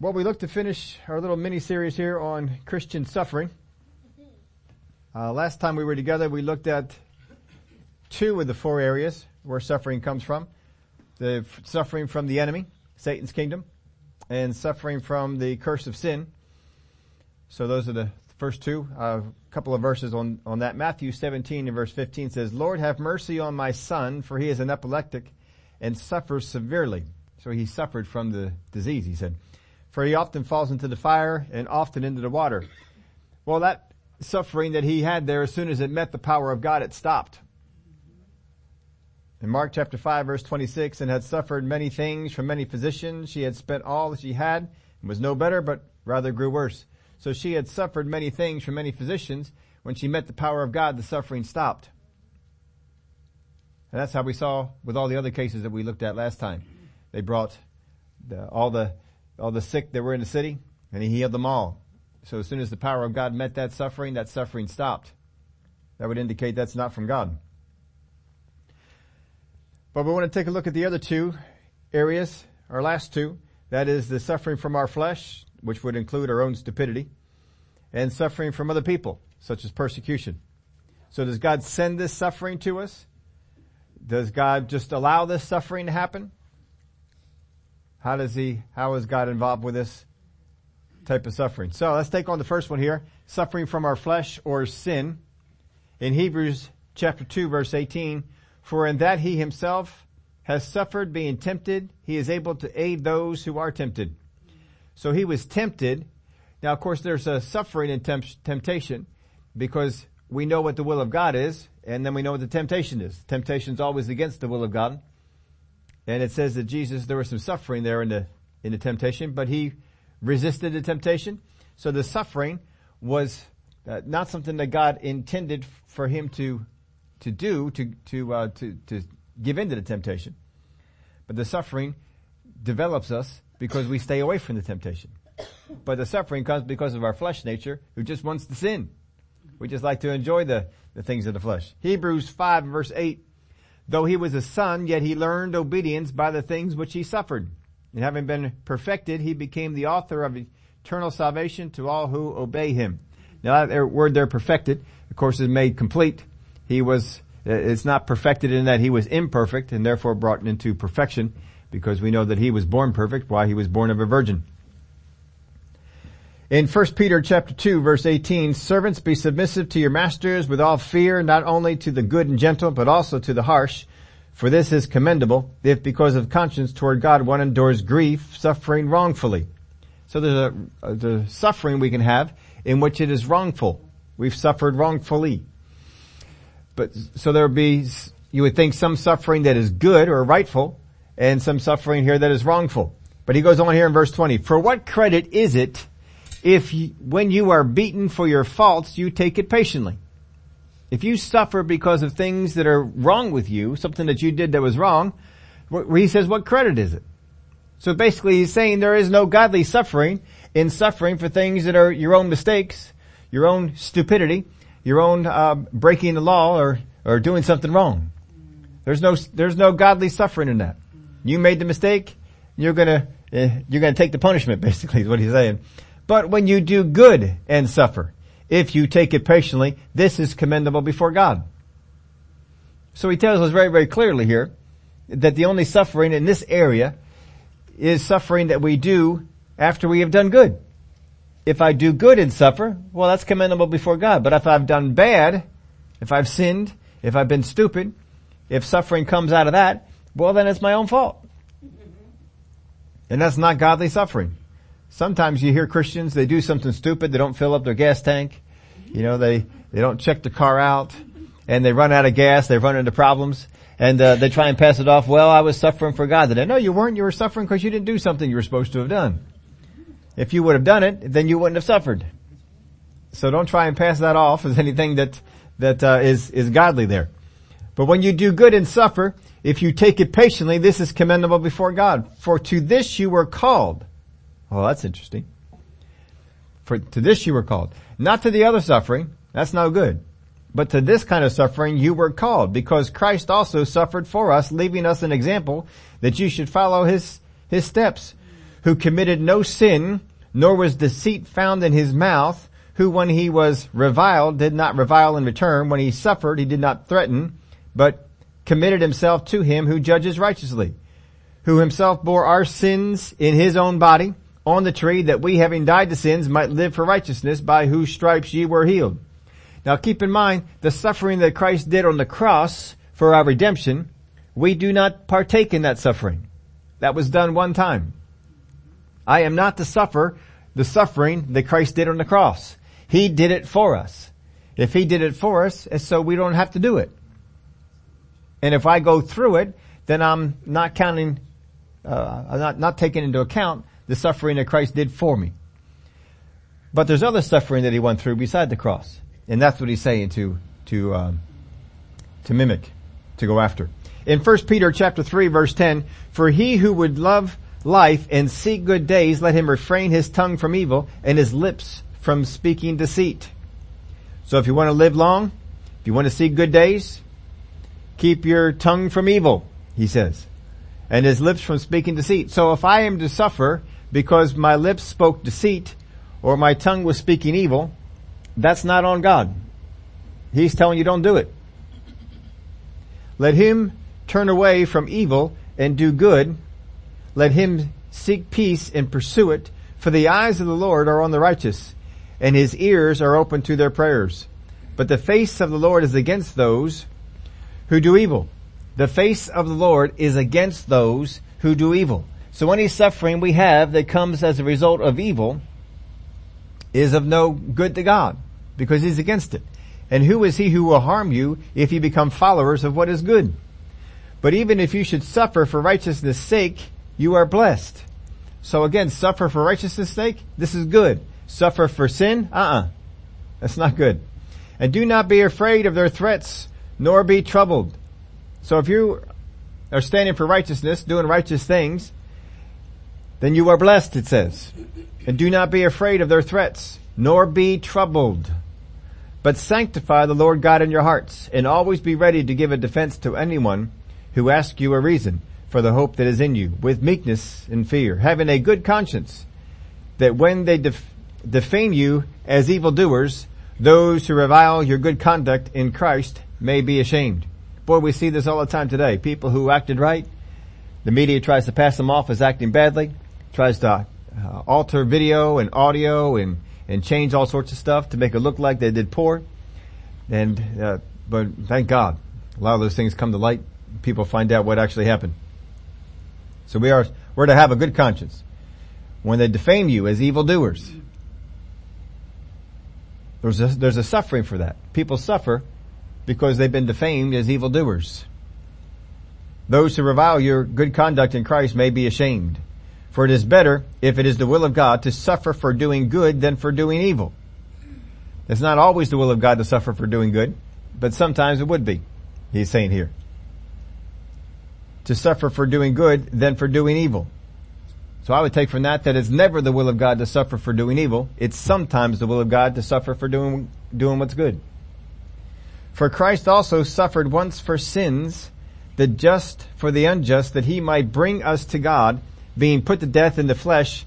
Well, we look to finish our little mini series here on Christian suffering. Uh, last time we were together, we looked at two of the four areas where suffering comes from. The f- suffering from the enemy, Satan's kingdom, and suffering from the curse of sin. So those are the first two. A uh, couple of verses on, on that. Matthew 17 and verse 15 says, Lord have mercy on my son, for he is an epileptic and suffers severely. So he suffered from the disease, he said for he often falls into the fire and often into the water. Well, that suffering that he had there, as soon as it met the power of God, it stopped. In Mark chapter 5 verse 26, and had suffered many things from many physicians, she had spent all that she had and was no better, but rather grew worse. So she had suffered many things from many physicians. When she met the power of God, the suffering stopped. And that's how we saw with all the other cases that we looked at last time. They brought the, all the all the sick that were in the city, and he healed them all. So as soon as the power of God met that suffering, that suffering stopped. That would indicate that's not from God. But we want to take a look at the other two areas, our last two. That is the suffering from our flesh, which would include our own stupidity, and suffering from other people, such as persecution. So does God send this suffering to us? Does God just allow this suffering to happen? How does he, how is God involved with this type of suffering? So let's take on the first one here. Suffering from our flesh or sin. In Hebrews chapter 2 verse 18, for in that he himself has suffered being tempted, he is able to aid those who are tempted. So he was tempted. Now of course there's a suffering in temp- temptation because we know what the will of God is and then we know what the temptation is. Temptation is always against the will of God. And it says that Jesus, there was some suffering there in the, in the temptation, but he resisted the temptation. So the suffering was uh, not something that God intended for him to, to do, to, to, uh, to, to give into the temptation. But the suffering develops us because we stay away from the temptation. But the suffering comes because of our flesh nature who just wants to sin. We just like to enjoy the, the things of the flesh. Hebrews 5 verse 8 Though he was a son, yet he learned obedience by the things which he suffered. And having been perfected, he became the author of eternal salvation to all who obey him. Now that word there perfected, of course, is made complete. He was, uh, it's not perfected in that he was imperfect and therefore brought into perfection because we know that he was born perfect while he was born of a virgin. In 1 Peter chapter 2 verse 18, servants be submissive to your masters with all fear, not only to the good and gentle, but also to the harsh. For this is commendable, if because of conscience toward God one endures grief, suffering wrongfully. So there's a, uh, the suffering we can have in which it is wrongful. We've suffered wrongfully. But, so there would be, you would think some suffering that is good or rightful, and some suffering here that is wrongful. But he goes on here in verse 20, for what credit is it if you, when you are beaten for your faults, you take it patiently. If you suffer because of things that are wrong with you, something that you did that was wrong, where he says, what credit is it? So basically he's saying there is no godly suffering in suffering for things that are your own mistakes, your own stupidity, your own uh, breaking the law or, or doing something wrong. There's no, there's no godly suffering in that. You made the mistake, you're gonna, uh, you're gonna take the punishment basically is what he's saying. But when you do good and suffer, if you take it patiently, this is commendable before God. So he tells us very, very clearly here that the only suffering in this area is suffering that we do after we have done good. If I do good and suffer, well that's commendable before God. But if I've done bad, if I've sinned, if I've been stupid, if suffering comes out of that, well then it's my own fault. And that's not godly suffering. Sometimes you hear Christians, they do something stupid, they don't fill up their gas tank, you know, they, they don't check the car out, and they run out of gas, they run into problems, and uh, they try and pass it off, well, I was suffering for God today. No, you weren't, you were suffering because you didn't do something you were supposed to have done. If you would have done it, then you wouldn't have suffered. So don't try and pass that off as anything that, that uh, is is godly there. But when you do good and suffer, if you take it patiently, this is commendable before God. For to this you were called. Well, that's interesting. For, to this you were called. Not to the other suffering. That's no good. But to this kind of suffering you were called because Christ also suffered for us, leaving us an example that you should follow his, his steps. who committed no sin, nor was deceit found in his mouth, who when he was reviled did not revile in return, when he suffered he did not threaten, but committed himself to him who judges righteously, who himself bore our sins in his own body on the tree that we having died to sins might live for righteousness by whose stripes ye were healed. Now keep in mind the suffering that Christ did on the cross for our redemption. We do not partake in that suffering. That was done one time. I am not to suffer the suffering that Christ did on the cross. He did it for us. If He did it for us, it's so we don't have to do it. And if I go through it, then I'm not counting, uh, I'm not, not taking into account the suffering that Christ did for me. But there's other suffering that He went through beside the cross. And that's what He's saying to, to, um, to mimic, to go after. In 1 Peter chapter 3 verse 10, for he who would love life and seek good days, let him refrain his tongue from evil and his lips from speaking deceit. So if you want to live long, if you want to see good days, keep your tongue from evil, he says, and his lips from speaking deceit. So if I am to suffer because my lips spoke deceit or my tongue was speaking evil, that's not on God. He's telling you don't do it. Let him turn away from evil and do good. Let him seek peace and pursue it, for the eyes of the Lord are on the righteous, and his ears are open to their prayers. But the face of the Lord is against those who do evil. The face of the Lord is against those who do evil. So any suffering we have that comes as a result of evil is of no good to God because he's against it. And who is he who will harm you if you become followers of what is good? But even if you should suffer for righteousness sake, you are blessed. So again, suffer for righteousness sake, this is good. Suffer for sin, uh-uh. That's not good. And do not be afraid of their threats, nor be troubled. So if you are standing for righteousness, doing righteous things, then you are blessed, it says. And do not be afraid of their threats, nor be troubled. But sanctify the Lord God in your hearts, and always be ready to give a defense to anyone who asks you a reason for the hope that is in you with meekness and fear, having a good conscience that when they def- defame you as evildoers, those who revile your good conduct in Christ may be ashamed. Boy, we see this all the time today. People who acted right, the media tries to pass them off as acting badly, tries to uh, alter video and audio and, and change all sorts of stuff to make it look like they did poor. And, uh, but thank God, a lot of those things come to light people find out what actually happened. So we are, we're to have a good conscience. When they defame you as evildoers, there's a, there's a suffering for that. People suffer because they've been defamed as evildoers. Those who revile your good conduct in Christ may be ashamed. For it is better, if it is the will of God, to suffer for doing good than for doing evil. It's not always the will of God to suffer for doing good, but sometimes it would be, he's saying here to suffer for doing good than for doing evil. So I would take from that that it's never the will of God to suffer for doing evil. It's sometimes the will of God to suffer for doing, doing what's good. For Christ also suffered once for sins, the just for the unjust, that he might bring us to God, being put to death in the flesh,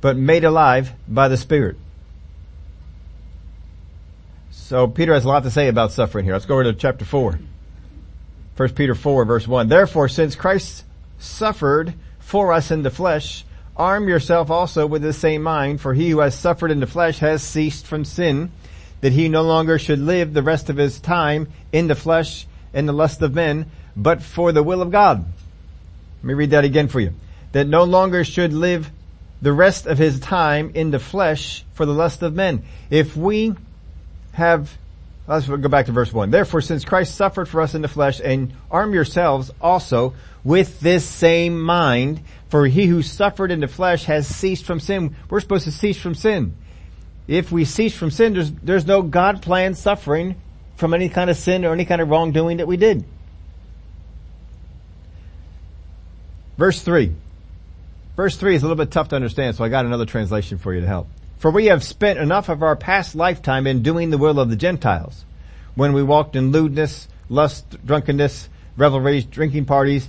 but made alive by the Spirit. So Peter has a lot to say about suffering here. Let's go over to chapter 4. 1 Peter 4 verse 1. Therefore, since Christ suffered for us in the flesh, arm yourself also with the same mind, for he who has suffered in the flesh has ceased from sin, that he no longer should live the rest of his time in the flesh in the lust of men, but for the will of God. Let me read that again for you. That no longer should live the rest of his time in the flesh for the lust of men. If we have Let's go back to verse 1. Therefore, since Christ suffered for us in the flesh, and arm yourselves also with this same mind, for he who suffered in the flesh has ceased from sin. We're supposed to cease from sin. If we cease from sin, there's, there's no God planned suffering from any kind of sin or any kind of wrongdoing that we did. Verse 3. Verse 3 is a little bit tough to understand, so I got another translation for you to help. For we have spent enough of our past lifetime in doing the will of the Gentiles, when we walked in lewdness, lust, drunkenness, revelries, drinking parties,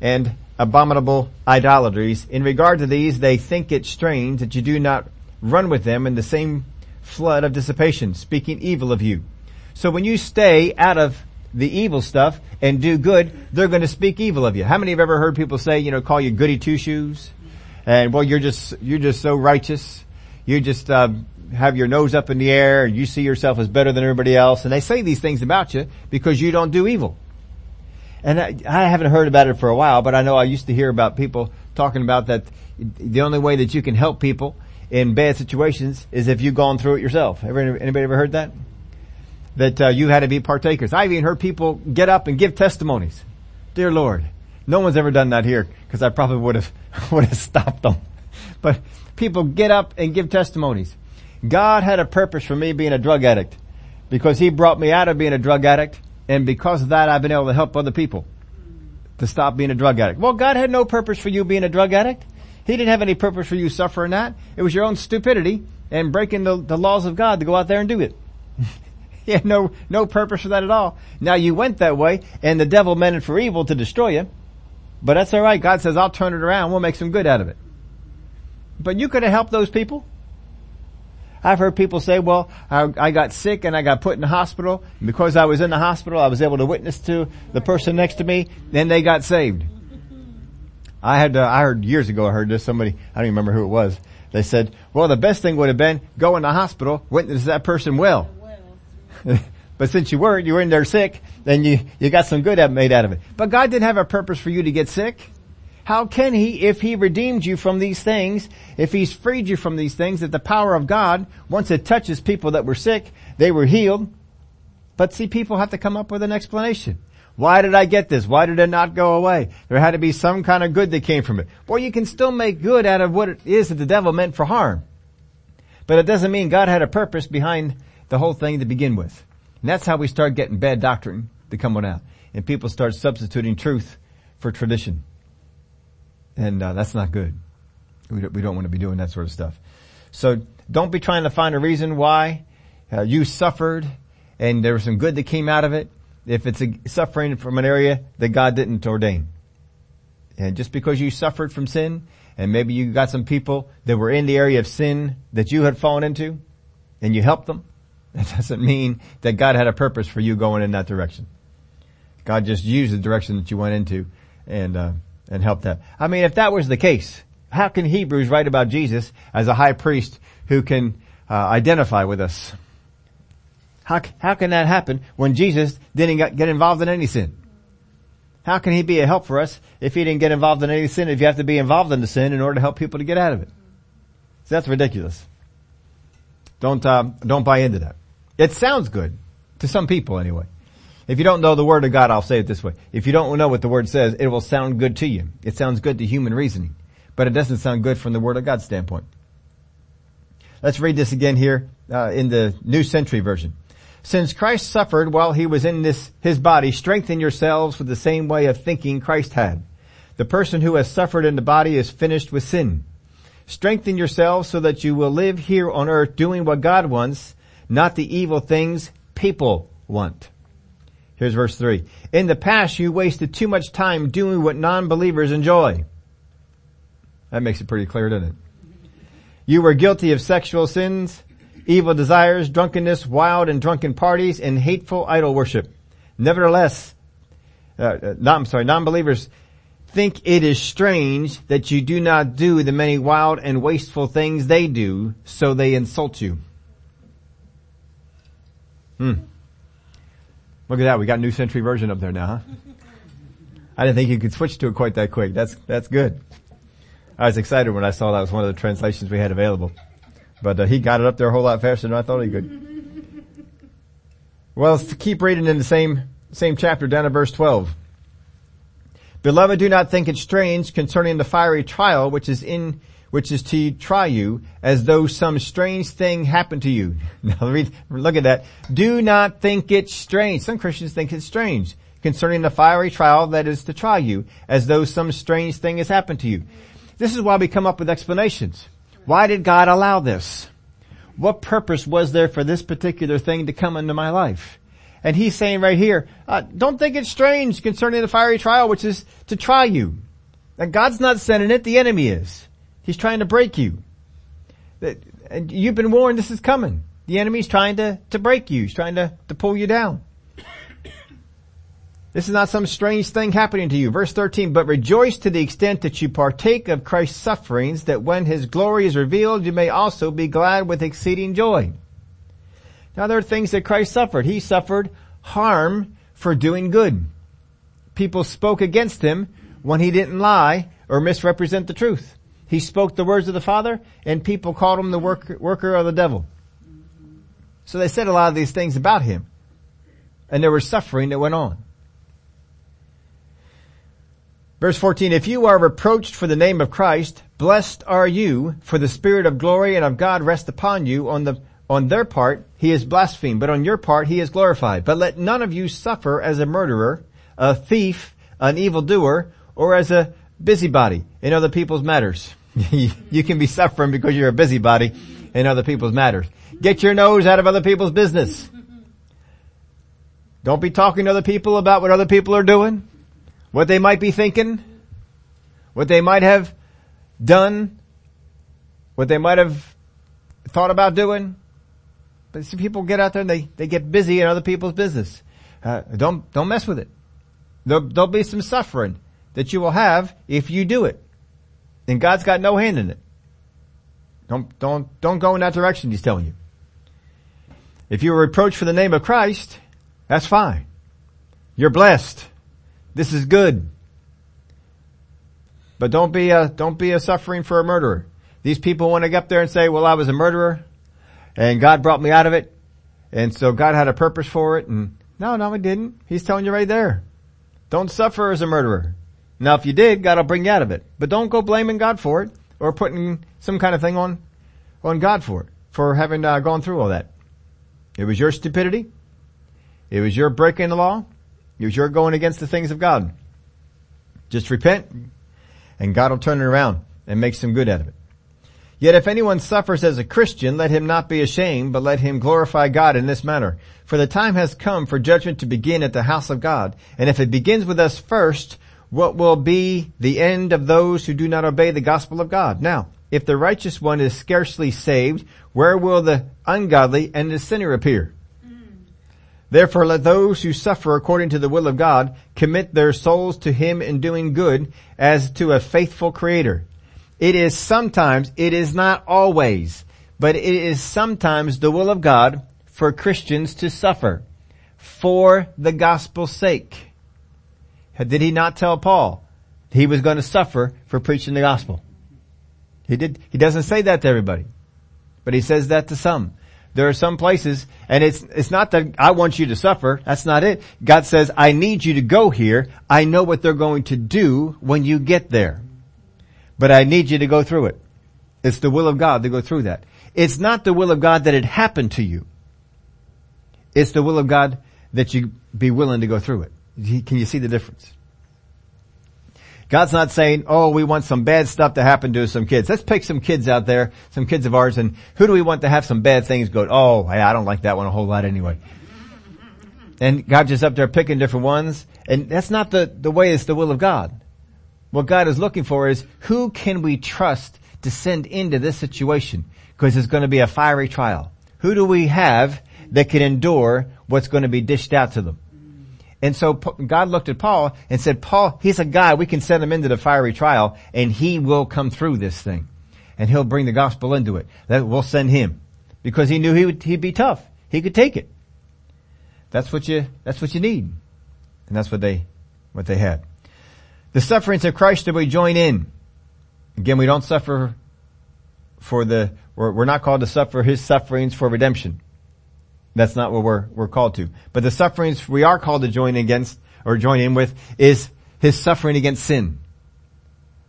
and abominable idolatries. In regard to these, they think it strange that you do not run with them in the same flood of dissipation, speaking evil of you. So when you stay out of the evil stuff and do good, they're going to speak evil of you. How many have ever heard people say, you know, call you goody two shoes? And well, you're just, you're just so righteous. You just, uh, have your nose up in the air and you see yourself as better than everybody else. And they say these things about you because you don't do evil. And I, I haven't heard about it for a while, but I know I used to hear about people talking about that the only way that you can help people in bad situations is if you've gone through it yourself. Ever, anybody ever heard that? That uh, you had to be partakers. I've even heard people get up and give testimonies. Dear Lord, no one's ever done that here because I probably would have would have stopped them. But people get up and give testimonies. God had a purpose for me being a drug addict because He brought me out of being a drug addict and because of that I've been able to help other people to stop being a drug addict. Well, God had no purpose for you being a drug addict. He didn't have any purpose for you suffering that. It was your own stupidity and breaking the, the laws of God to go out there and do it. he had no, no purpose for that at all. Now you went that way and the devil meant it for evil to destroy you. But that's alright. God says, I'll turn it around. We'll make some good out of it. But you could have helped those people. I've heard people say, well, I, I, got sick and I got put in the hospital. And because I was in the hospital, I was able to witness to the person next to me. Then they got saved. I had, uh, I heard years ago, I heard this, somebody, I don't even remember who it was. They said, well, the best thing would have been go in the hospital, witness that person well. but since you weren't, you were in there sick, then you, you got some good made out of it. But God didn't have a purpose for you to get sick. How can He, if He redeemed you from these things, if He's freed you from these things, that the power of God, once it touches people that were sick, they were healed. But see, people have to come up with an explanation. Why did I get this? Why did it not go away? There had to be some kind of good that came from it. Well, you can still make good out of what it is that the devil meant for harm. But it doesn't mean God had a purpose behind the whole thing to begin with. And that's how we start getting bad doctrine to come on out. And people start substituting truth for tradition. And uh, that's not good. We don't, we don't want to be doing that sort of stuff. So don't be trying to find a reason why uh, you suffered and there was some good that came out of it if it's a suffering from an area that God didn't ordain. And just because you suffered from sin and maybe you got some people that were in the area of sin that you had fallen into and you helped them, that doesn't mean that God had a purpose for you going in that direction. God just used the direction that you went into and, uh, and help that. I mean, if that was the case, how can Hebrews write about Jesus as a high priest who can uh, identify with us? How, how can that happen when Jesus didn't get involved in any sin? How can he be a help for us if he didn't get involved in any sin, if you have to be involved in the sin in order to help people to get out of it? That's ridiculous. Don't, uh, don't buy into that. It sounds good. To some people anyway. If you don't know the Word of God, I'll say it this way. If you don't know what the Word says, it will sound good to you. It sounds good to human reasoning. But it doesn't sound good from the Word of God standpoint. Let's read this again here uh, in the New Century Version. Since Christ suffered while he was in this, his body, strengthen yourselves with the same way of thinking Christ had. The person who has suffered in the body is finished with sin. Strengthen yourselves so that you will live here on earth doing what God wants, not the evil things people want. Here's verse 3. In the past you wasted too much time doing what non-believers enjoy. That makes it pretty clear, doesn't it? You were guilty of sexual sins, evil desires, drunkenness, wild and drunken parties, and hateful idol worship. Nevertheless, uh, uh not, I'm sorry, non-believers think it is strange that you do not do the many wild and wasteful things they do, so they insult you. Hmm. Look at that. We got New Century Version up there now, huh? I didn't think you could switch to it quite that quick. That's, that's good. I was excited when I saw that was one of the translations we had available. But uh, he got it up there a whole lot faster than I thought he could. Well, let's keep reading in the same, same chapter down to verse 12. Beloved, do not think it strange concerning the fiery trial which is in which is to try you as though some strange thing happened to you. Now read, look at that. Do not think it strange. Some Christians think it's strange concerning the fiery trial that is to try you as though some strange thing has happened to you. This is why we come up with explanations. Why did God allow this? What purpose was there for this particular thing to come into my life? And he's saying right here, uh, don't think it's strange concerning the fiery trial which is to try you And God's not sending it, the enemy is. He's trying to break you. And you've been warned this is coming. The enemy's trying to, to break you. He's trying to, to pull you down. This is not some strange thing happening to you. Verse 13, but rejoice to the extent that you partake of Christ's sufferings, that when his glory is revealed, you may also be glad with exceeding joy. Now there are things that Christ suffered. He suffered harm for doing good. People spoke against him when he didn't lie or misrepresent the truth. He spoke the words of the Father and people called him the worker, worker of the devil. So they said a lot of these things about him. And there was suffering that went on. Verse 14, if you are reproached for the name of Christ, blessed are you, for the Spirit of glory and of God rest upon you. On the, on their part, he is blasphemed, but on your part, he is glorified. But let none of you suffer as a murderer, a thief, an evildoer, or as a busybody in other people's matters. you can be suffering because you're a busybody in other people's matters. Get your nose out of other people's business. Don't be talking to other people about what other people are doing what they might be thinking, what they might have done, what they might have thought about doing. But see, people get out there and they, they get busy in other people's business. Uh, don't, don't mess with it. There'll, there'll be some suffering that you will have if you do it. And God's got no hand in it. Don't, don't, don't go in that direction, he's telling you. If you're reproached for the name of Christ, that's fine. You're blessed. This is good. But don't be a, don't be a suffering for a murderer. These people want to get up there and say, well, I was a murderer and God brought me out of it. And so God had a purpose for it. And no, no, he didn't. He's telling you right there. Don't suffer as a murderer. Now, if you did, God will bring you out of it. But don't go blaming God for it or putting some kind of thing on, on God for it, for having uh, gone through all that. It was your stupidity. It was your breaking the law. It was you're going against the things of God. Just repent and God will turn it around and make some good out of it. Yet if anyone suffers as a Christian, let him not be ashamed, but let him glorify God in this manner. For the time has come for judgment to begin at the house of God. And if it begins with us first, what will be the end of those who do not obey the gospel of God? Now, if the righteous one is scarcely saved, where will the ungodly and the sinner appear? Therefore let those who suffer according to the will of God commit their souls to Him in doing good as to a faithful Creator. It is sometimes, it is not always, but it is sometimes the will of God for Christians to suffer for the gospel's sake. Did he not tell Paul he was going to suffer for preaching the gospel? He did, he doesn't say that to everybody, but he says that to some. There are some places, and it's, it's not that I want you to suffer. That's not it. God says, I need you to go here. I know what they're going to do when you get there. But I need you to go through it. It's the will of God to go through that. It's not the will of God that it happened to you. It's the will of God that you be willing to go through it. Can you see the difference? God's not saying, oh, we want some bad stuff to happen to some kids. Let's pick some kids out there, some kids of ours, and who do we want to have some bad things go, oh, hey, I don't like that one a whole lot anyway. And God's just up there picking different ones, and that's not the, the way it's the will of God. What God is looking for is, who can we trust to send into this situation? Because it's going to be a fiery trial. Who do we have that can endure what's going to be dished out to them? And so God looked at Paul and said, Paul, he's a guy, we can send him into the fiery trial and he will come through this thing. And he'll bring the gospel into it. That we'll send him. Because he knew he would, he'd be tough. He could take it. That's what you, that's what you need. And that's what they, what they had. The sufferings of Christ that we join in. Again, we don't suffer for the, we're, we're not called to suffer his sufferings for redemption. That's not what we're, we're called to. But the sufferings we are called to join against, or join in with, is his suffering against sin.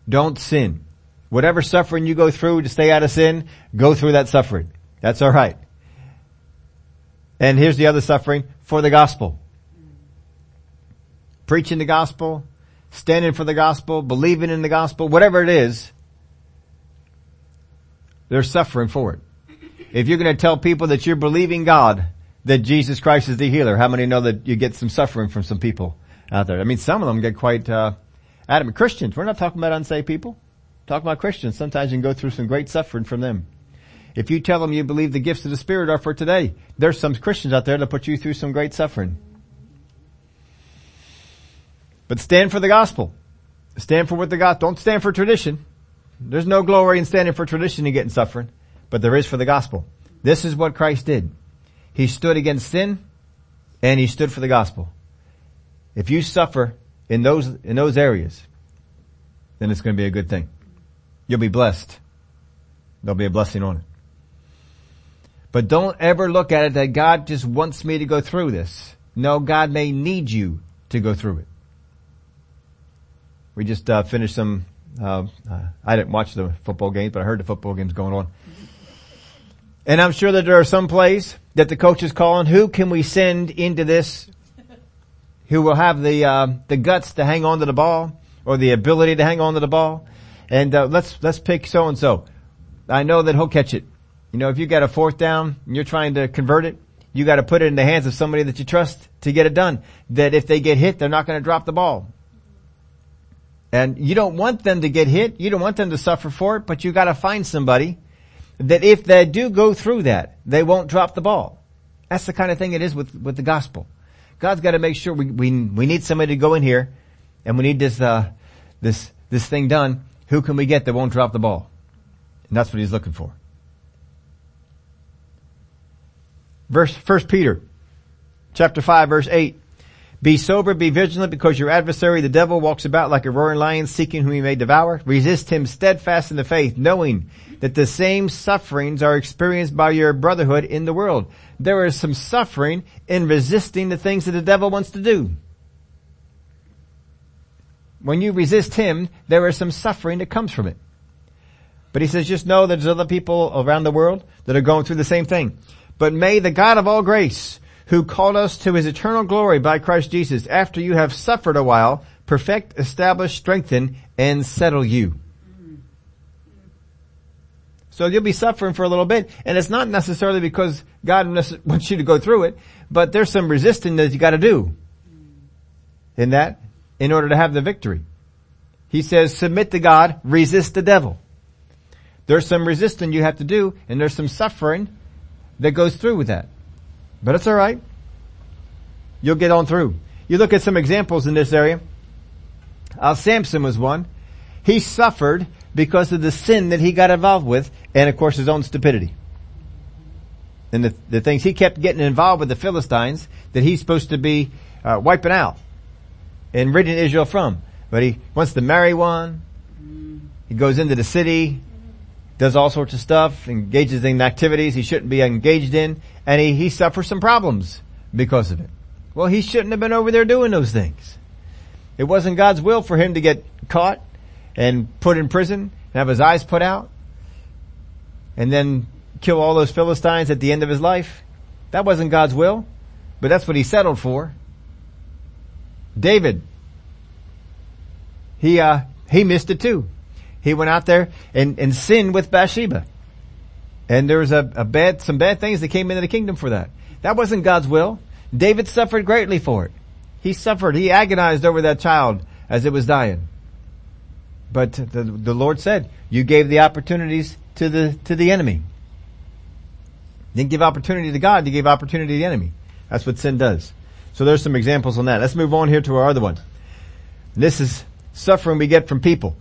Don't sin. Whatever suffering you go through to stay out of sin, go through that suffering. That's alright. And here's the other suffering, for the gospel. Preaching the gospel, standing for the gospel, believing in the gospel, whatever it is, they're suffering for it. If you're going to tell people that you're believing God, that Jesus Christ is the healer, how many know that you get some suffering from some people out there? I mean, some of them get quite, uh, Adam, Christians, we're not talking about unsaved people. Talk about Christians. Sometimes you can go through some great suffering from them. If you tell them you believe the gifts of the Spirit are for today, there's some Christians out there that put you through some great suffering. But stand for the gospel. Stand for what the gospel, don't stand for tradition. There's no glory in standing for tradition and getting suffering, but there is for the gospel. This is what Christ did. He stood against sin and he stood for the gospel. If you suffer in those, in those areas, then it's going to be a good thing. You'll be blessed. There'll be a blessing on it. But don't ever look at it that God just wants me to go through this. No, God may need you to go through it. We just uh, finished some. Uh, uh, I didn't watch the football games, but I heard the football games going on. And I'm sure that there are some plays that the coach is calling. Who can we send into this? Who will have the uh, the guts to hang on to the ball or the ability to hang on to the ball? And uh, let's let's pick so and so. I know that he'll catch it. You know, if you got a fourth down and you're trying to convert it, you got to put it in the hands of somebody that you trust to get it done. That if they get hit, they're not going to drop the ball. And you don't want them to get hit. You don't want them to suffer for it, but you got to find somebody that if they do go through that, they won't drop the ball. That's the kind of thing it is with, with the gospel. God's got to make sure we, we, we need somebody to go in here and we need this, uh, this, this thing done. Who can we get that won't drop the ball? And that's what he's looking for. Verse, first Peter, chapter 5 verse 8. Be sober, be vigilant, because your adversary, the devil, walks about like a roaring lion, seeking whom he may devour. Resist him steadfast in the faith, knowing that the same sufferings are experienced by your brotherhood in the world. There is some suffering in resisting the things that the devil wants to do. When you resist him, there is some suffering that comes from it. But he says, just know that there's other people around the world that are going through the same thing. But may the God of all grace, who called us to his eternal glory by Christ Jesus, after you have suffered a while, perfect, establish, strengthen, and settle you. So you'll be suffering for a little bit, and it's not necessarily because God wants you to go through it, but there's some resisting that you gotta do in that, in order to have the victory. He says, submit to God, resist the devil. There's some resisting you have to do, and there's some suffering that goes through with that. But it's alright. You'll get on through. You look at some examples in this area. Uh, Samson was one. He suffered because of the sin that he got involved with and of course his own stupidity. And the, the things he kept getting involved with the Philistines that he's supposed to be uh, wiping out and ridding Israel from. But he wants to marry one. He goes into the city does all sorts of stuff, engages in activities he shouldn't be engaged in, and he, he suffers some problems because of it. Well, he shouldn't have been over there doing those things. It wasn't God's will for him to get caught and put in prison and have his eyes put out and then kill all those Philistines at the end of his life. That wasn't God's will, but that's what he settled for. David, he, uh, he missed it too he went out there and, and sinned with Bathsheba. And there was a, a bad, some bad things that came into the kingdom for that. That wasn't God's will. David suffered greatly for it. He suffered, he agonized over that child as it was dying. But the, the Lord said, you gave the opportunities to the, to the enemy. didn't give opportunity to God, you gave opportunity to the enemy. That's what sin does. So there's some examples on that. Let's move on here to our other one. This is suffering we get from people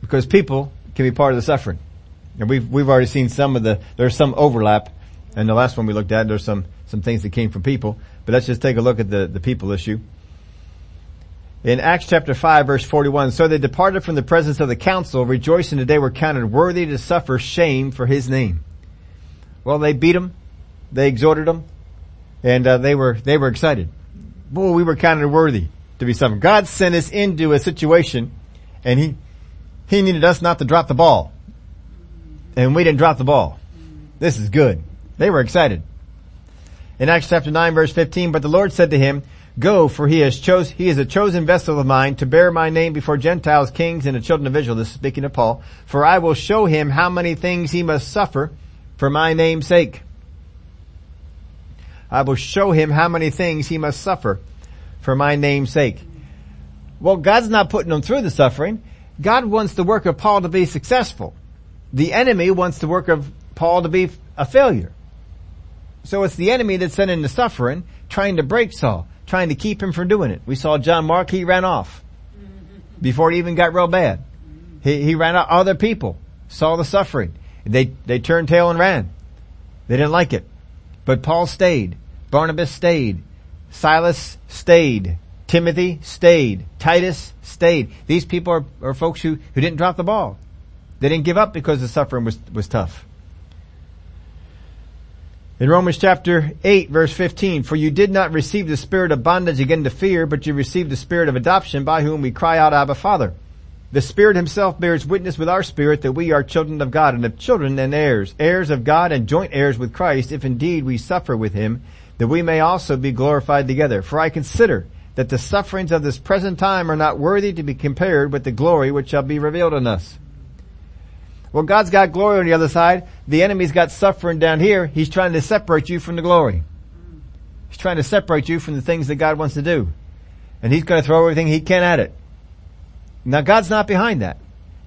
because people can be part of the suffering. And we've, we've already seen some of the, there's some overlap. And the last one we looked at, there's some, some things that came from people. But let's just take a look at the, the people issue. In Acts chapter 5 verse 41, so they departed from the presence of the council, rejoicing that they were counted worthy to suffer shame for his name. Well, they beat him, they exhorted him, and uh, they were they were excited. Boy, we were counted worthy to be suffering. God sent us into a situation, and he he needed us not to drop the ball. And we didn't drop the ball. This is good. They were excited. In Acts chapter 9 verse 15, but the Lord said to him, Go, for he has chose, he is a chosen vessel of mine to bear my name before Gentiles, kings, and the children of Israel. This is speaking of Paul. For I will show him how many things he must suffer for my name's sake. I will show him how many things he must suffer for my name's sake. Well, God's not putting them through the suffering. God wants the work of Paul to be successful. The enemy wants the work of Paul to be a failure. So it's the enemy that's sending the suffering, trying to break Saul, trying to keep him from doing it. We saw John Mark, he ran off before it even got real bad. He, he ran out. Other people saw the suffering. They, they turned tail and ran. They didn't like it. But Paul stayed. Barnabas stayed. Silas stayed. Timothy stayed. Titus stayed. These people are, are folks who, who didn't drop the ball. They didn't give up because the suffering was, was tough. In Romans chapter 8 verse 15, for you did not receive the spirit of bondage again to fear, but you received the spirit of adoption by whom we cry out, Abba Father. The Spirit himself bears witness with our spirit that we are children of God and of children and heirs, heirs of God and joint heirs with Christ, if indeed we suffer with him, that we may also be glorified together. For I consider that the sufferings of this present time are not worthy to be compared with the glory which shall be revealed in us. Well, God's got glory on the other side. The enemy's got suffering down here. He's trying to separate you from the glory. He's trying to separate you from the things that God wants to do. And he's going to throw everything he can at it. Now God's not behind that.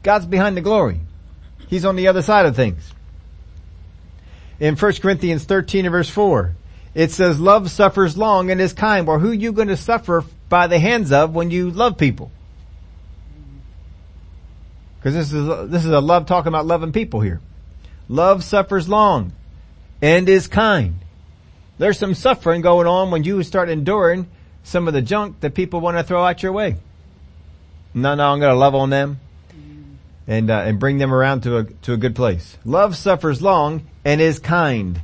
God's behind the glory. He's on the other side of things. In 1 Corinthians 13 and verse 4, it says, love suffers long and is kind. Well, who are you going to suffer by the hands of when you love people? Because this is, this is a love talking about loving people here. Love suffers long and is kind. There's some suffering going on when you start enduring some of the junk that people want to throw out your way. No, no, I'm going to love on them and uh, and bring them around to a to a good place. Love suffers long and is kind.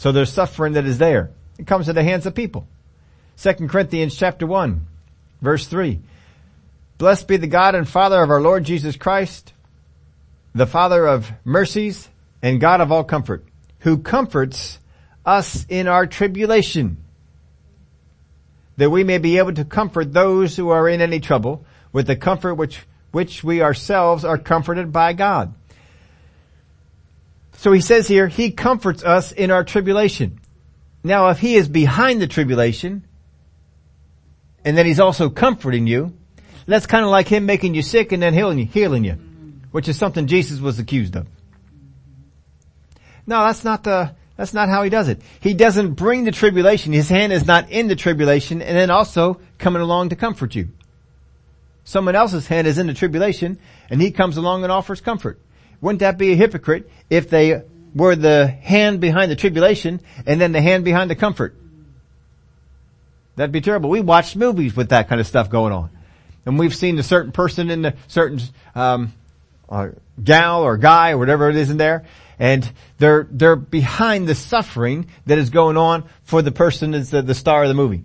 So there's suffering that is there. It comes to the hands of people. Second Corinthians chapter one, verse three. Blessed be the God and Father of our Lord Jesus Christ, the Father of mercies and God of all comfort, who comforts us in our tribulation that we may be able to comfort those who are in any trouble with the comfort which, which we ourselves are comforted by God. So he says here, he comforts us in our tribulation. Now if he is behind the tribulation, and then he's also comforting you, that's kind of like him making you sick and then healing you, healing you, which is something Jesus was accused of. No, that's not the, that's not how he does it. He doesn't bring the tribulation. His hand is not in the tribulation and then also coming along to comfort you. Someone else's hand is in the tribulation and he comes along and offers comfort. Wouldn't that be a hypocrite if they were the hand behind the tribulation and then the hand behind the comfort? That'd be terrible. We watch movies with that kind of stuff going on. And we've seen a certain person in the certain, um, uh, gal or guy or whatever it is in there and they're, they're behind the suffering that is going on for the person that's the, the star of the movie.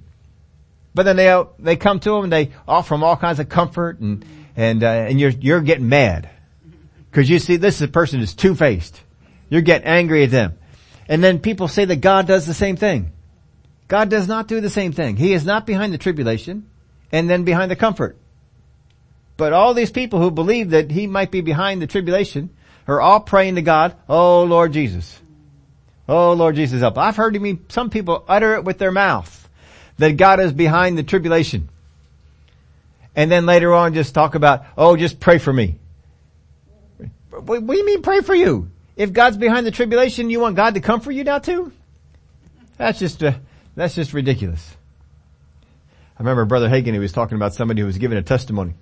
But then they, they come to them and they offer them all kinds of comfort and, and, uh, and you're, you're getting mad. Cause you see this is a person who's two-faced. You're getting angry at them. And then people say that God does the same thing. God does not do the same thing. He is not behind the tribulation and then behind the comfort. But all these people who believe that he might be behind the tribulation are all praying to God, oh Lord Jesus. Oh Lord Jesus help. I've heard me, some people utter it with their mouth that God is behind the tribulation. And then later on just talk about, oh just pray for me. What, do you mean pray for you? If God's behind the tribulation, you want God to comfort you now too? That's just, uh, that's just ridiculous. I remember Brother Hagin, he was talking about somebody who was giving a testimony.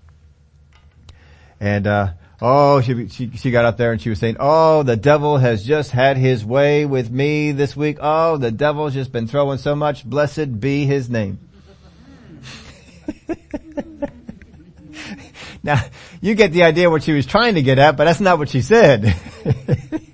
And, uh, Oh, she, she, she got up there and she was saying, oh, the devil has just had his way with me this week. Oh, the devil's just been throwing so much. Blessed be his name. now, you get the idea what she was trying to get at, but that's not what she said.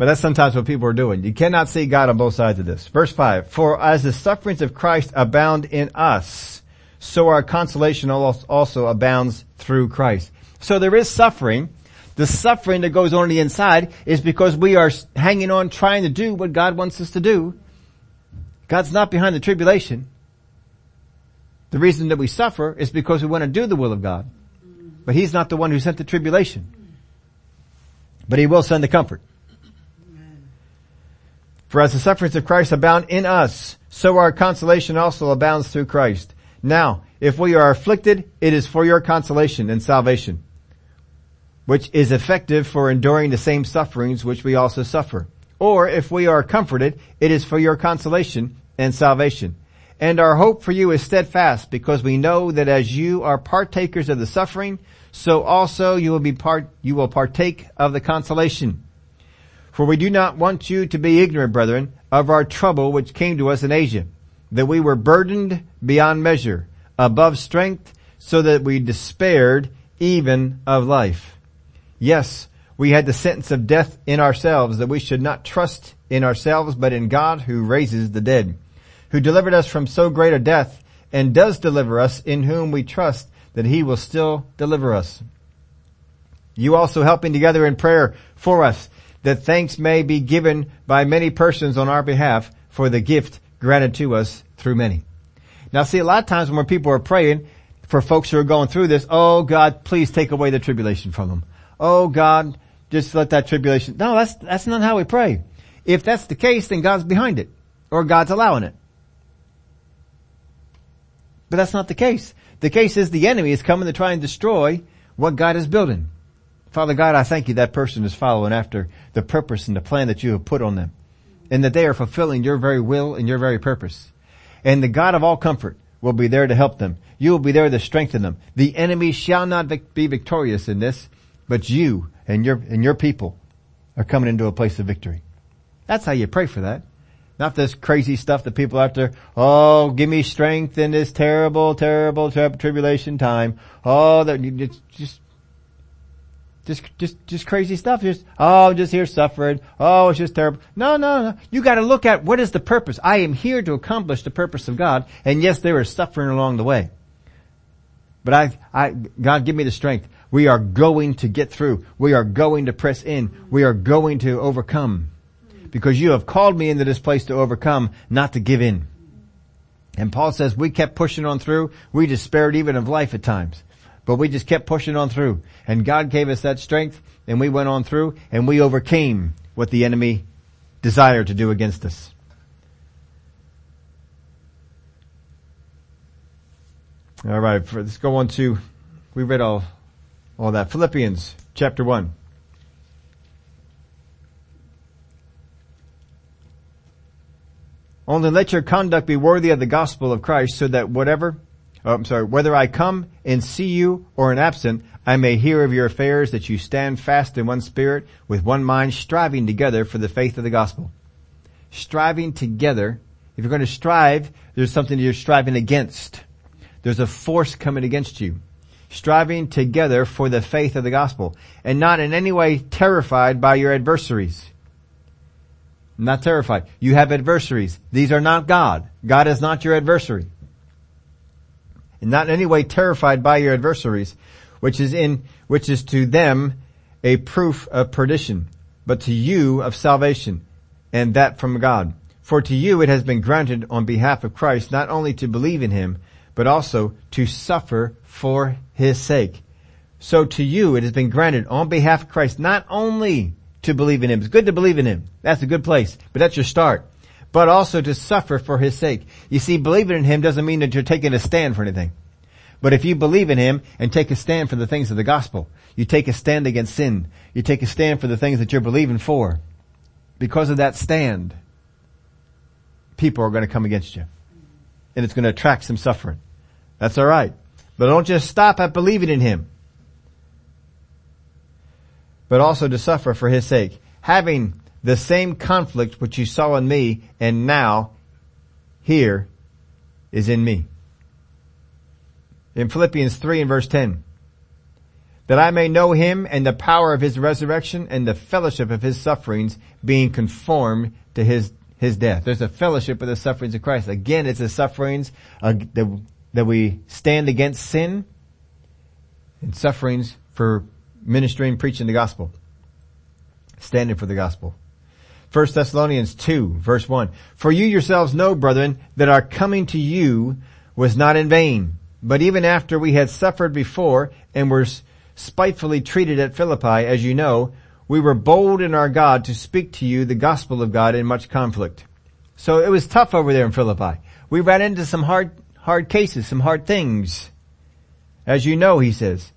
But that's sometimes what people are doing. You cannot see God on both sides of this. Verse 5, For as the sufferings of Christ abound in us, so our consolation also abounds through Christ. So there is suffering. The suffering that goes on the inside is because we are hanging on trying to do what God wants us to do. God's not behind the tribulation. The reason that we suffer is because we want to do the will of God. But He's not the one who sent the tribulation. But He will send the comfort. For as the sufferings of Christ abound in us, so our consolation also abounds through Christ. Now, if we are afflicted, it is for your consolation and salvation, which is effective for enduring the same sufferings which we also suffer. Or if we are comforted, it is for your consolation and salvation. And our hope for you is steadfast because we know that as you are partakers of the suffering, so also you will be part, you will partake of the consolation. For we do not want you to be ignorant, brethren, of our trouble which came to us in Asia, that we were burdened beyond measure, above strength, so that we despaired even of life. Yes, we had the sentence of death in ourselves, that we should not trust in ourselves, but in God who raises the dead who delivered us from so great a death and does deliver us in whom we trust that he will still deliver us. You also helping together in prayer for us that thanks may be given by many persons on our behalf for the gift granted to us through many. Now see, a lot of times when people are praying for folks who are going through this, oh God, please take away the tribulation from them. Oh God, just let that tribulation. No, that's, that's not how we pray. If that's the case, then God's behind it. Or God's allowing it. But that's not the case. The case is the enemy is coming to try and destroy what God is building. Father God, I thank you that person is following after the purpose and the plan that you have put on them. And that they are fulfilling your very will and your very purpose. And the God of all comfort will be there to help them. You will be there to strengthen them. The enemy shall not be victorious in this, but you and your, and your people are coming into a place of victory. That's how you pray for that. Not this crazy stuff that people have to, oh, give me strength in this terrible, terrible tri- tribulation time. Oh, that it's just, just, just, just crazy stuff. Just, oh, I'm just here suffering. Oh, it's just terrible. No, no, no. You gotta look at what is the purpose. I am here to accomplish the purpose of God. And yes, there is suffering along the way. But I, I, God give me the strength. We are going to get through. We are going to press in. We are going to overcome because you have called me into this place to overcome, not to give in. And Paul says we kept pushing on through. We despaired even of life at times. But we just kept pushing on through. And God gave us that strength and we went on through and we overcame what the enemy desired to do against us. All right, let's go on to, we read all, all that. Philippians chapter 1. Only let your conduct be worthy of the gospel of Christ so that whatever, oh, I'm sorry, whether I come and see you or am absent, I may hear of your affairs that you stand fast in one spirit with one mind striving together for the faith of the gospel. Striving together. If you're going to strive, there's something you're striving against. There's a force coming against you. Striving together for the faith of the gospel and not in any way terrified by your adversaries not terrified. You have adversaries. These are not God. God is not your adversary. And not in any way terrified by your adversaries, which is in, which is to them a proof of perdition, but to you of salvation, and that from God. For to you it has been granted on behalf of Christ not only to believe in him, but also to suffer for his sake. So to you it has been granted on behalf of Christ not only to believe in Him. It's good to believe in Him. That's a good place. But that's your start. But also to suffer for His sake. You see, believing in Him doesn't mean that you're taking a stand for anything. But if you believe in Him and take a stand for the things of the gospel, you take a stand against sin. You take a stand for the things that you're believing for. Because of that stand, people are going to come against you. And it's going to attract some suffering. That's alright. But don't just stop at believing in Him but also to suffer for his sake, having the same conflict which you saw in me and now here is in me. In Philippians 3 and verse 10, that I may know him and the power of his resurrection and the fellowship of his sufferings being conformed to his, his death. There's a fellowship of the sufferings of Christ. Again, it's the sufferings uh, that, that we stand against sin and sufferings for ministering, preaching the gospel. Standing for the gospel. 1 Thessalonians 2 verse 1. For you yourselves know, brethren, that our coming to you was not in vain. But even after we had suffered before and were spitefully treated at Philippi, as you know, we were bold in our God to speak to you the gospel of God in much conflict. So it was tough over there in Philippi. We ran into some hard, hard cases, some hard things. As you know, he says.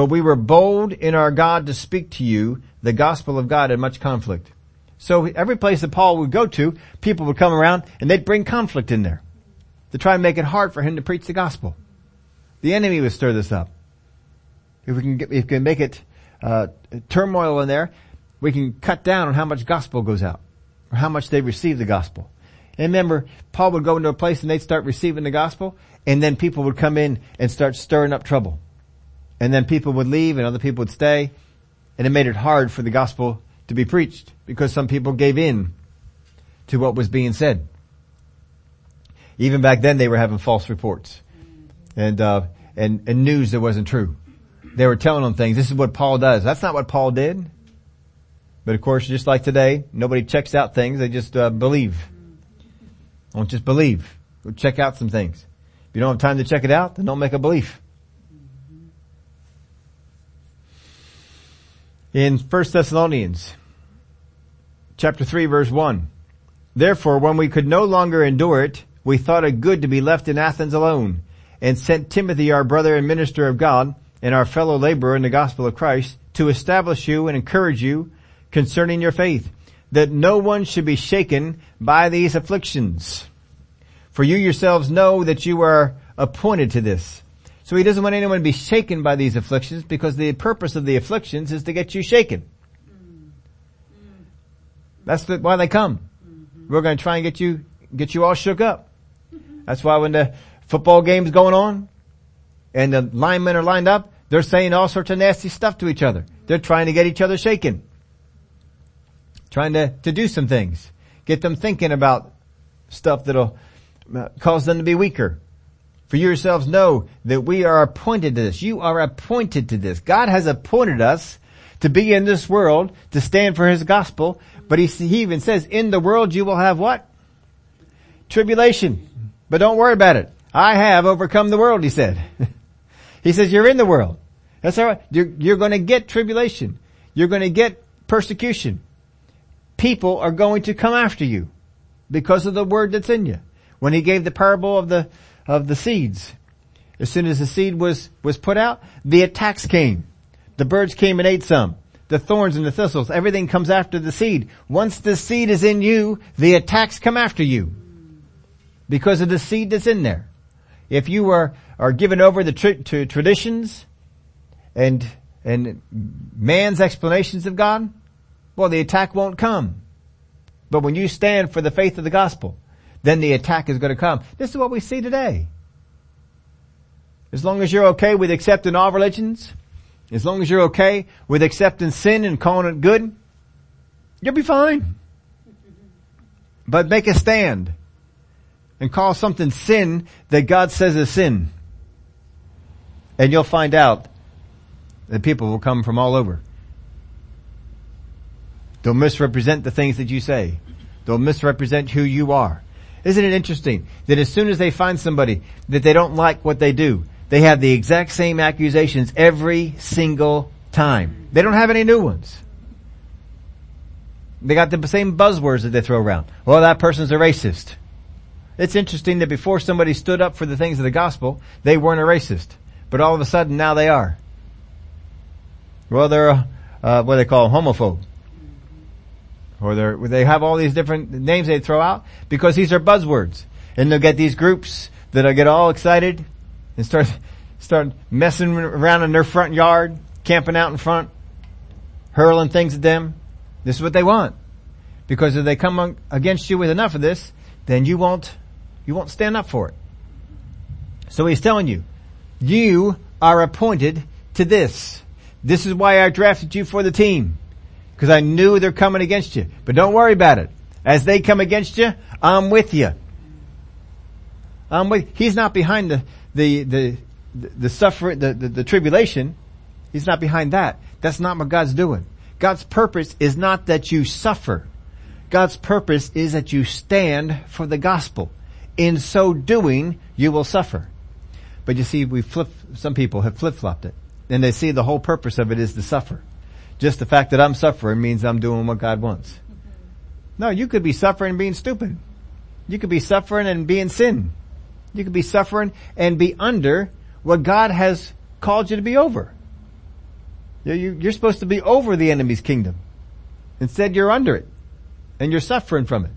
But we were bold in our God to speak to you the gospel of God in much conflict. So every place that Paul would go to, people would come around and they'd bring conflict in there to try and make it hard for him to preach the gospel. The enemy would stir this up. If we can get, if we can make it uh, turmoil in there, we can cut down on how much gospel goes out or how much they receive the gospel. And remember, Paul would go into a place and they'd start receiving the gospel and then people would come in and start stirring up trouble. And then people would leave and other people would stay and it made it hard for the gospel to be preached because some people gave in to what was being said. Even back then they were having false reports and, uh, and, and news that wasn't true. They were telling them things. This is what Paul does. That's not what Paul did. But of course, just like today, nobody checks out things. They just uh, believe. Don't just believe. Go check out some things. If you don't have time to check it out, then don't make a belief. In 1 Thessalonians chapter 3 verse 1, Therefore when we could no longer endure it, we thought it good to be left in Athens alone, and sent Timothy our brother and minister of God, and our fellow laborer in the gospel of Christ, to establish you and encourage you concerning your faith, that no one should be shaken by these afflictions. For you yourselves know that you are appointed to this. So he doesn't want anyone to be shaken by these afflictions because the purpose of the afflictions is to get you shaken. That's the, why they come. We're going to try and get you, get you all shook up. That's why when the football game's going on and the linemen are lined up, they're saying all sorts of nasty stuff to each other. They're trying to get each other shaken. Trying to, to do some things. Get them thinking about stuff that'll uh, cause them to be weaker. For yourselves know that we are appointed to this. You are appointed to this. God has appointed us to be in this world, to stand for His gospel, but He, he even says, in the world you will have what? Tribulation. But don't worry about it. I have overcome the world, He said. he says, you're in the world. That's alright. You're, you're gonna get tribulation. You're gonna get persecution. People are going to come after you because of the word that's in you. When He gave the parable of the, of the seeds. As soon as the seed was, was put out, the attacks came. The birds came and ate some. The thorns and the thistles, everything comes after the seed. Once the seed is in you, the attacks come after you. Because of the seed that's in there. If you are, are given over the to traditions and, and man's explanations of God, well the attack won't come. But when you stand for the faith of the gospel, then the attack is going to come. This is what we see today. As long as you're okay with accepting all religions, as long as you're okay with accepting sin and calling it good, you'll be fine. But make a stand and call something sin that God says is sin. And you'll find out that people will come from all over. They'll misrepresent the things that you say. They'll misrepresent who you are. Isn't it interesting that as soon as they find somebody that they don't like what they do, they have the exact same accusations every single time. They don't have any new ones. They got the same buzzwords that they throw around. Well, that person's a racist. It's interesting that before somebody stood up for the things of the gospel, they weren't a racist. But all of a sudden now they are. Well, they're, a, uh, what do they call homophobe or they they have all these different names they throw out because these are buzzwords. And they'll get these groups that'll get all excited and start, start messing around in their front yard, camping out in front, hurling things at them. This is what they want. Because if they come against you with enough of this, then you won't, you won't stand up for it. So he's telling you, you are appointed to this. This is why I drafted you for the team because I knew they're coming against you. But don't worry about it. As they come against you, I'm with you. I'm with, he's not behind the, the, the, the suffering, the, the, the tribulation. He's not behind that. That's not what God's doing. God's purpose is not that you suffer. God's purpose is that you stand for the gospel. In so doing, you will suffer. But you see, we flip, some people have flip-flopped it. And they see the whole purpose of it is to suffer just the fact that I'm suffering means I'm doing what God wants. No, you could be suffering and being stupid. You could be suffering and be in sin. You could be suffering and be under what God has called you to be over. You're supposed to be over the enemy's kingdom. Instead, you're under it. And you're suffering from it.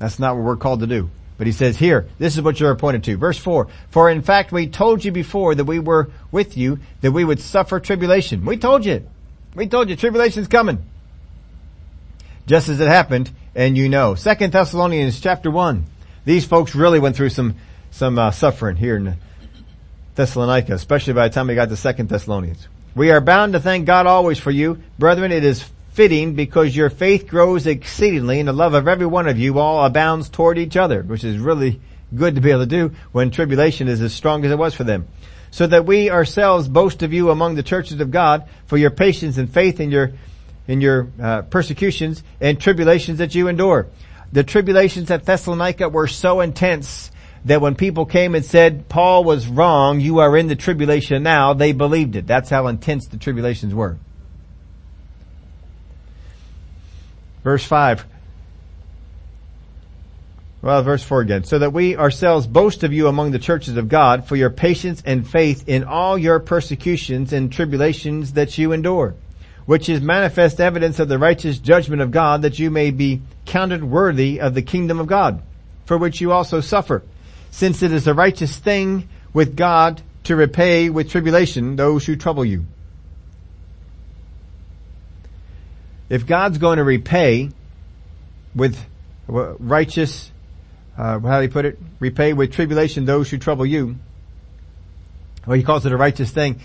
That's not what we're called to do. But he says here, this is what you're appointed to. Verse 4, For in fact we told you before that we were with you, that we would suffer tribulation. We told you. We told you tribulation's coming. Just as it happened, and you know. Second Thessalonians chapter 1. These folks really went through some, some uh, suffering here in Thessalonica, especially by the time we got to Second Thessalonians. We are bound to thank God always for you. Brethren, it is fitting because your faith grows exceedingly and the love of every one of you all abounds toward each other, which is really good to be able to do when tribulation is as strong as it was for them. So that we ourselves boast of you among the churches of God for your patience and faith in your, in your uh, persecutions and tribulations that you endure. The tribulations at Thessalonica were so intense that when people came and said, Paul was wrong, you are in the tribulation now, they believed it. That's how intense the tribulations were. Verse 5. Well, verse 4 again. So that we ourselves boast of you among the churches of God for your patience and faith in all your persecutions and tribulations that you endure, which is manifest evidence of the righteous judgment of God that you may be counted worthy of the kingdom of God, for which you also suffer, since it is a righteous thing with God to repay with tribulation those who trouble you if God's going to repay with righteous, uh, how do you put it? Repay with tribulation those who trouble you. Well, he calls it a righteous thing.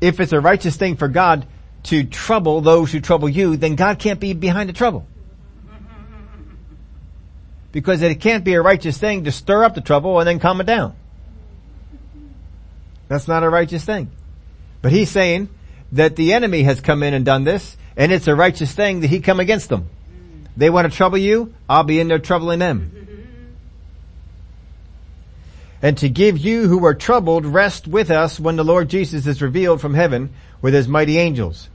If it's a righteous thing for God to trouble those who trouble you, then God can't be behind the trouble. Because it can't be a righteous thing to stir up the trouble and then calm it down. That's not a righteous thing. But he's saying that the enemy has come in and done this and it's a righteous thing that he come against them. They want to trouble you, I'll be in there troubling them. And to give you who are troubled rest with us when the Lord Jesus is revealed from heaven with his mighty angels.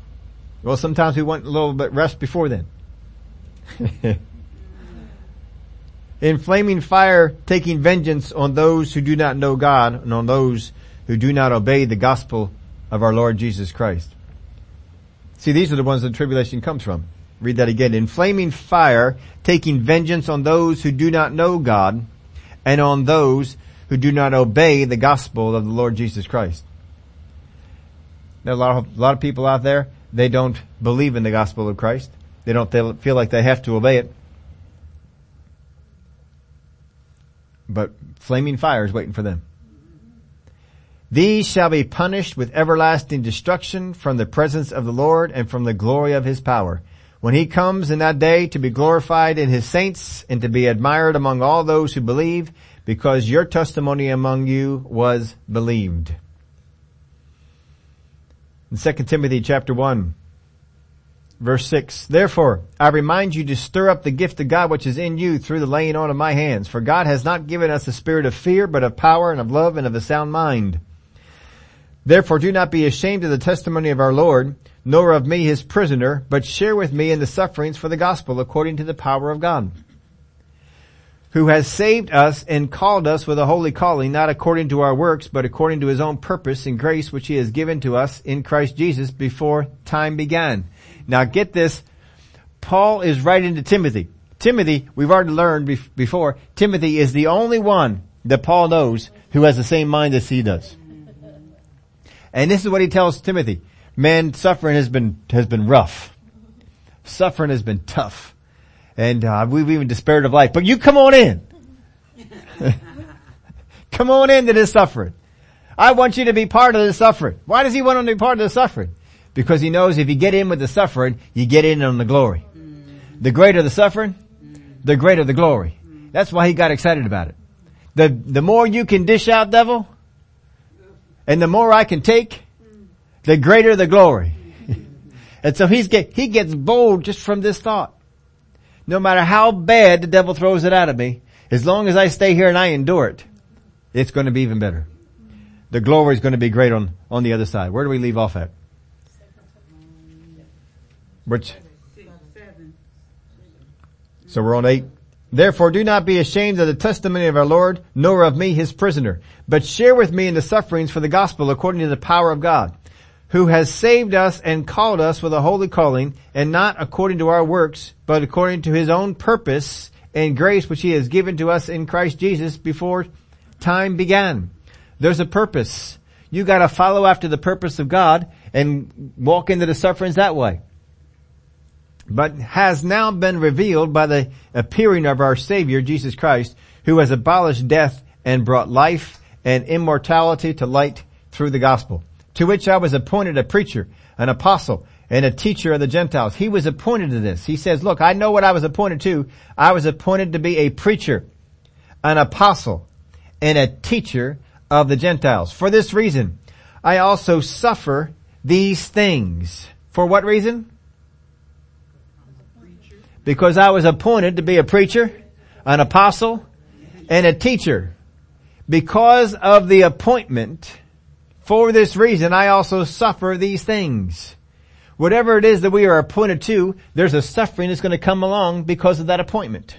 Well, sometimes we want a little bit rest before then. in flaming fire taking vengeance on those who do not know God and on those who do not obey the gospel of our Lord Jesus Christ. See, these are the ones that tribulation comes from. Read that again. In flaming fire, taking vengeance on those who do not know God and on those who do not obey the gospel of the Lord Jesus Christ. There are a lot of, a lot of people out there, they don't believe in the gospel of Christ. They don't feel like they have to obey it. But flaming fire is waiting for them. These shall be punished with everlasting destruction from the presence of the Lord and from the glory of his power. When he comes in that day to be glorified in his saints and to be admired among all those who believe because your testimony among you was believed. In 2 Timothy chapter 1 verse 6, Therefore I remind you to stir up the gift of God which is in you through the laying on of my hands. For God has not given us a spirit of fear but of power and of love and of a sound mind. Therefore do not be ashamed of the testimony of our Lord, nor of me his prisoner, but share with me in the sufferings for the gospel according to the power of God, who has saved us and called us with a holy calling, not according to our works, but according to his own purpose and grace which he has given to us in Christ Jesus before time began. Now get this, Paul is writing to Timothy. Timothy, we've already learned before, Timothy is the only one that Paul knows who has the same mind as he does. And this is what he tells Timothy. Man, suffering has been, has been rough. Suffering has been tough. And uh, we've even despaired of life. But you come on in. come on into this suffering. I want you to be part of the suffering. Why does he want to be part of the suffering? Because he knows if you get in with the suffering, you get in on the glory. The greater the suffering, the greater the glory. That's why he got excited about it. The, the more you can dish out, devil, and the more I can take, the greater the glory. and so he's get, he gets bold just from this thought. No matter how bad the devil throws it out of me, as long as I stay here and I endure it, it's going to be even better. The glory is going to be great on, on the other side. Where do we leave off at? Which? So we're on eight. Therefore do not be ashamed of the testimony of our Lord, nor of me his prisoner, but share with me in the sufferings for the gospel according to the power of God, who has saved us and called us with a holy calling, and not according to our works, but according to his own purpose and grace which he has given to us in Christ Jesus before time began. There's a purpose. You gotta follow after the purpose of God and walk into the sufferings that way but has now been revealed by the appearing of our Savior, Jesus Christ, who has abolished death and brought life and immortality to light through the gospel, to which I was appointed a preacher, an apostle, and a teacher of the Gentiles. He was appointed to this. He says, look, I know what I was appointed to. I was appointed to be a preacher, an apostle, and a teacher of the Gentiles. For this reason, I also suffer these things. For what reason? Because I was appointed to be a preacher, an apostle, and a teacher. Because of the appointment, for this reason I also suffer these things. Whatever it is that we are appointed to, there's a suffering that's going to come along because of that appointment.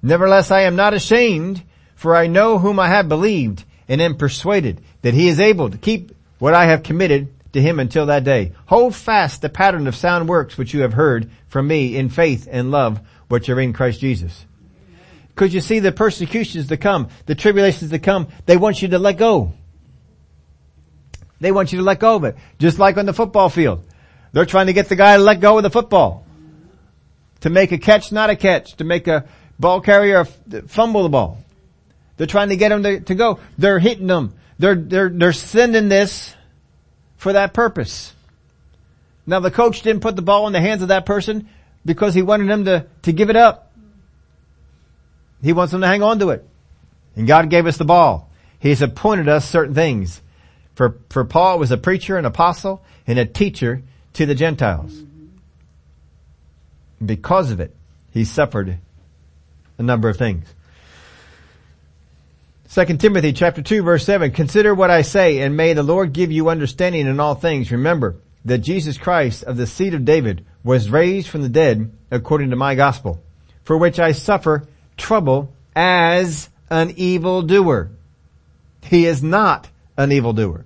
Nevertheless, I am not ashamed, for I know whom I have believed, and am persuaded that he is able to keep what I have committed to him until that day. Hold fast the pattern of sound works which you have heard from me in faith and love which are in Christ Jesus. Because you see the persecutions to come, the tribulations to come, they want you to let go. They want you to let go of it. Just like on the football field. They're trying to get the guy to let go of the football. To make a catch, not a catch. To make a ball carrier fumble the ball. They're trying to get him to, to go. They're hitting them. They're, they're, they're sending this for that purpose. Now the coach didn't put the ball in the hands of that person because he wanted them to, to give it up. He wants them to hang on to it. And God gave us the ball. He's appointed us certain things. For, for Paul was a preacher, an apostle, and a teacher to the Gentiles. Because of it, he suffered a number of things. 2 Timothy chapter 2 verse 7, consider what I say and may the Lord give you understanding in all things. Remember that Jesus Christ of the seed of David was raised from the dead according to my gospel, for which I suffer trouble as an evildoer. He is not an evildoer,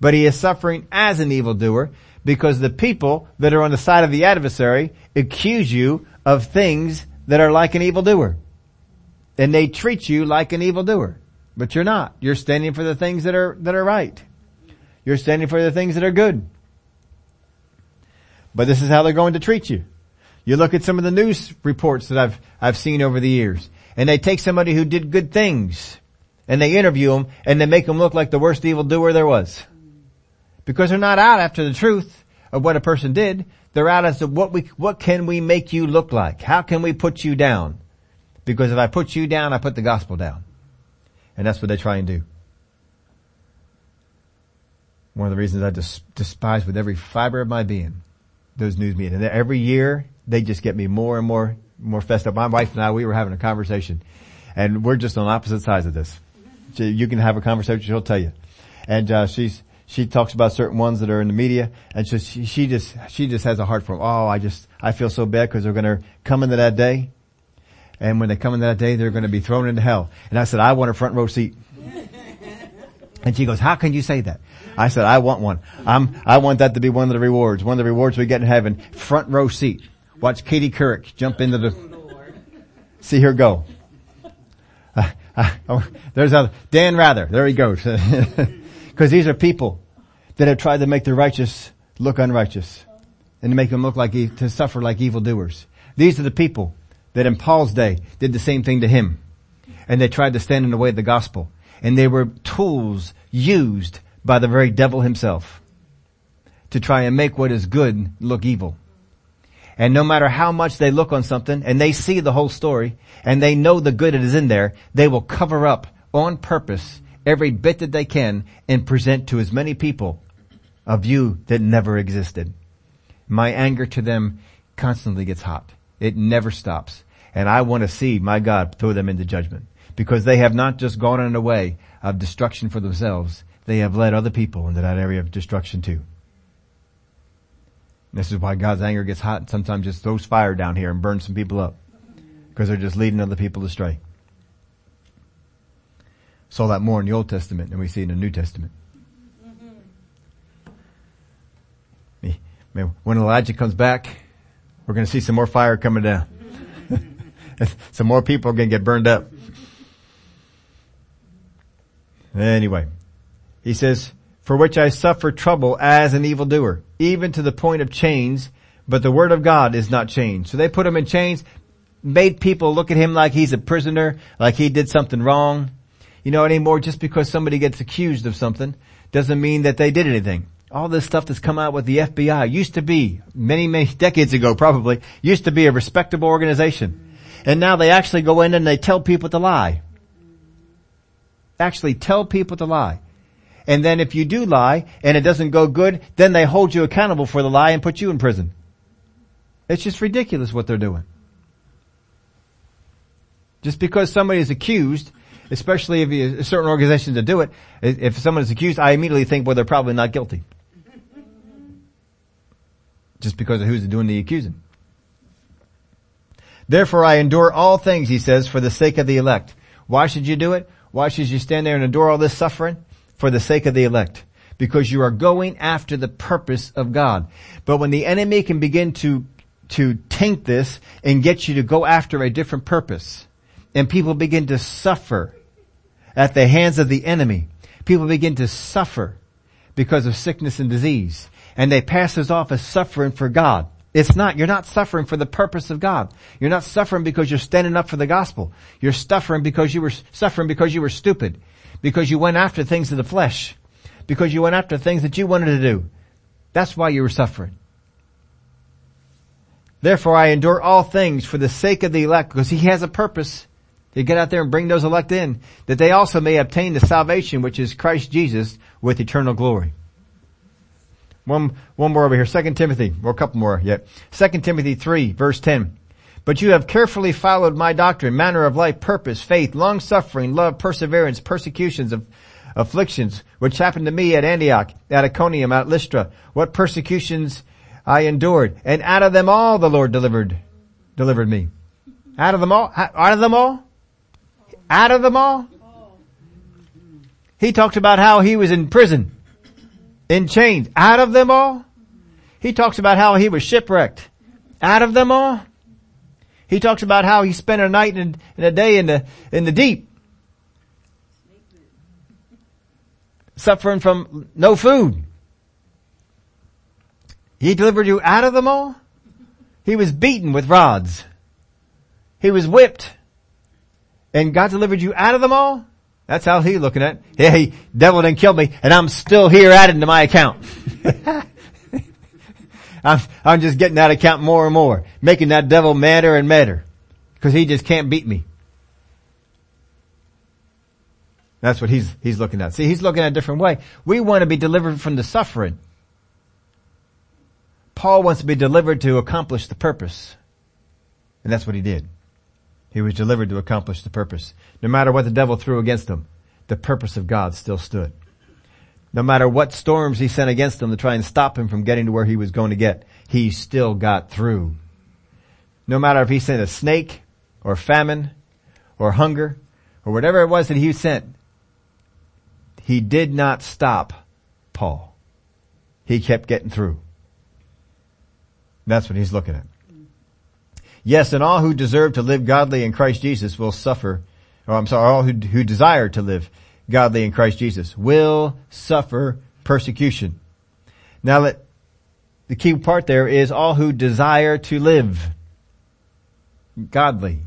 but he is suffering as an evildoer because the people that are on the side of the adversary accuse you of things that are like an evildoer and they treat you like an evildoer. But you're not. You're standing for the things that are, that are right. You're standing for the things that are good. But this is how they're going to treat you. You look at some of the news reports that I've, I've seen over the years, and they take somebody who did good things, and they interview them, and they make them look like the worst evildoer there was. Because they're not out after the truth of what a person did. They're out as to what we, what can we make you look like? How can we put you down? Because if I put you down, I put the gospel down. And that's what they try and do. One of the reasons I des- despise with every fiber of my being those news media. And every year they just get me more and more, more fessed up. My wife and I, we were having a conversation and we're just on opposite sides of this. You can have a conversation, she'll tell you. And, uh, she's, she talks about certain ones that are in the media and so she, she just, she just has a heart for them. Oh, I just, I feel so bad because they're going to come into that day and when they come in that day, they're going to be thrown into hell. And I said, I want a front row seat. And she goes, how can you say that? I said, I want one. I'm, I want that to be one of the rewards. One of the rewards we get in heaven. Front row seat. Watch Katie Couric jump into the, see her go. Uh, uh, oh, there's a, Dan Rather. There he goes. Cause these are people that have tried to make the righteous look unrighteous and to make them look like, to suffer like evildoers. These are the people that in Paul's day did the same thing to him. And they tried to stand in the way of the gospel. And they were tools used by the very devil himself to try and make what is good look evil. And no matter how much they look on something and they see the whole story and they know the good that is in there, they will cover up on purpose every bit that they can and present to as many people a view that never existed. My anger to them constantly gets hot. It never stops. And I want to see my God throw them into judgment because they have not just gone in a way of destruction for themselves. They have led other people into that area of destruction too. This is why God's anger gets hot and sometimes just throws fire down here and burns some people up. Because they're just leading other people astray. Saw that more in the Old Testament than we see in the New Testament. When Elijah comes back, we're going to see some more fire coming down. some more people are going to get burned up. Anyway, he says, for which I suffer trouble as an evildoer, even to the point of chains, but the word of God is not changed. So they put him in chains, made people look at him like he's a prisoner, like he did something wrong. You know, anymore, just because somebody gets accused of something doesn't mean that they did anything. All this stuff that's come out with the FBI used to be, many, many decades ago probably, used to be a respectable organization. And now they actually go in and they tell people to lie. Actually tell people to lie. And then if you do lie and it doesn't go good, then they hold you accountable for the lie and put you in prison. It's just ridiculous what they're doing. Just because somebody is accused, especially if you, certain organizations that do it, if someone is accused, I immediately think, well, they're probably not guilty. Just because of who's doing the accusing. Therefore I endure all things, he says, for the sake of the elect. Why should you do it? Why should you stand there and endure all this suffering? for the sake of the elect because you are going after the purpose of God. But when the enemy can begin to, to taint this and get you to go after a different purpose and people begin to suffer at the hands of the enemy, people begin to suffer because of sickness and disease and they pass this off as suffering for God. It's not, you're not suffering for the purpose of God. You're not suffering because you're standing up for the gospel. You're suffering because you were suffering because you were stupid because you went after things of the flesh, because you went after things that you wanted to do. That's why you were suffering. Therefore I endure all things for the sake of the elect, because he has a purpose to get out there and bring those elect in, that they also may obtain the salvation which is Christ Jesus with eternal glory. One, one more over here, 2 Timothy, or a couple more yet. 2 Timothy 3 verse 10. But you have carefully followed my doctrine, manner of life, purpose, faith, long suffering, love, perseverance, persecutions of afflictions, which happened to me at Antioch, at Iconium, at Lystra. What persecutions I endured. And out of them all the Lord delivered, delivered me. Out of them all? Out of them all? Out of them all? He talked about how he was in prison, in chains. Out of them all? He talks about how he was shipwrecked. Out of them all? He talks about how he spent a night and, a day in the, in the deep. Suffering from no food. He delivered you out of them all. He was beaten with rods. He was whipped. And God delivered you out of them all? That's how he looking at it. Hey, devil didn't kill me and I'm still here adding to my account. I'm, I'm just getting that account more and more, making that devil madder and madder because he just can't beat me. That's what he's, he's looking at. See, he's looking at a different way. We want to be delivered from the suffering. Paul wants to be delivered to accomplish the purpose. And that's what he did. He was delivered to accomplish the purpose. No matter what the devil threw against him, the purpose of God still stood. No matter what storms he sent against him to try and stop him from getting to where he was going to get, he still got through. No matter if he sent a snake or famine or hunger or whatever it was that he sent, he did not stop Paul. He kept getting through. That's what he's looking at. Yes, and all who deserve to live godly in Christ Jesus will suffer, or I'm sorry, all who, who desire to live godly in Christ Jesus will suffer persecution. Now let, the key part there is all who desire to live godly.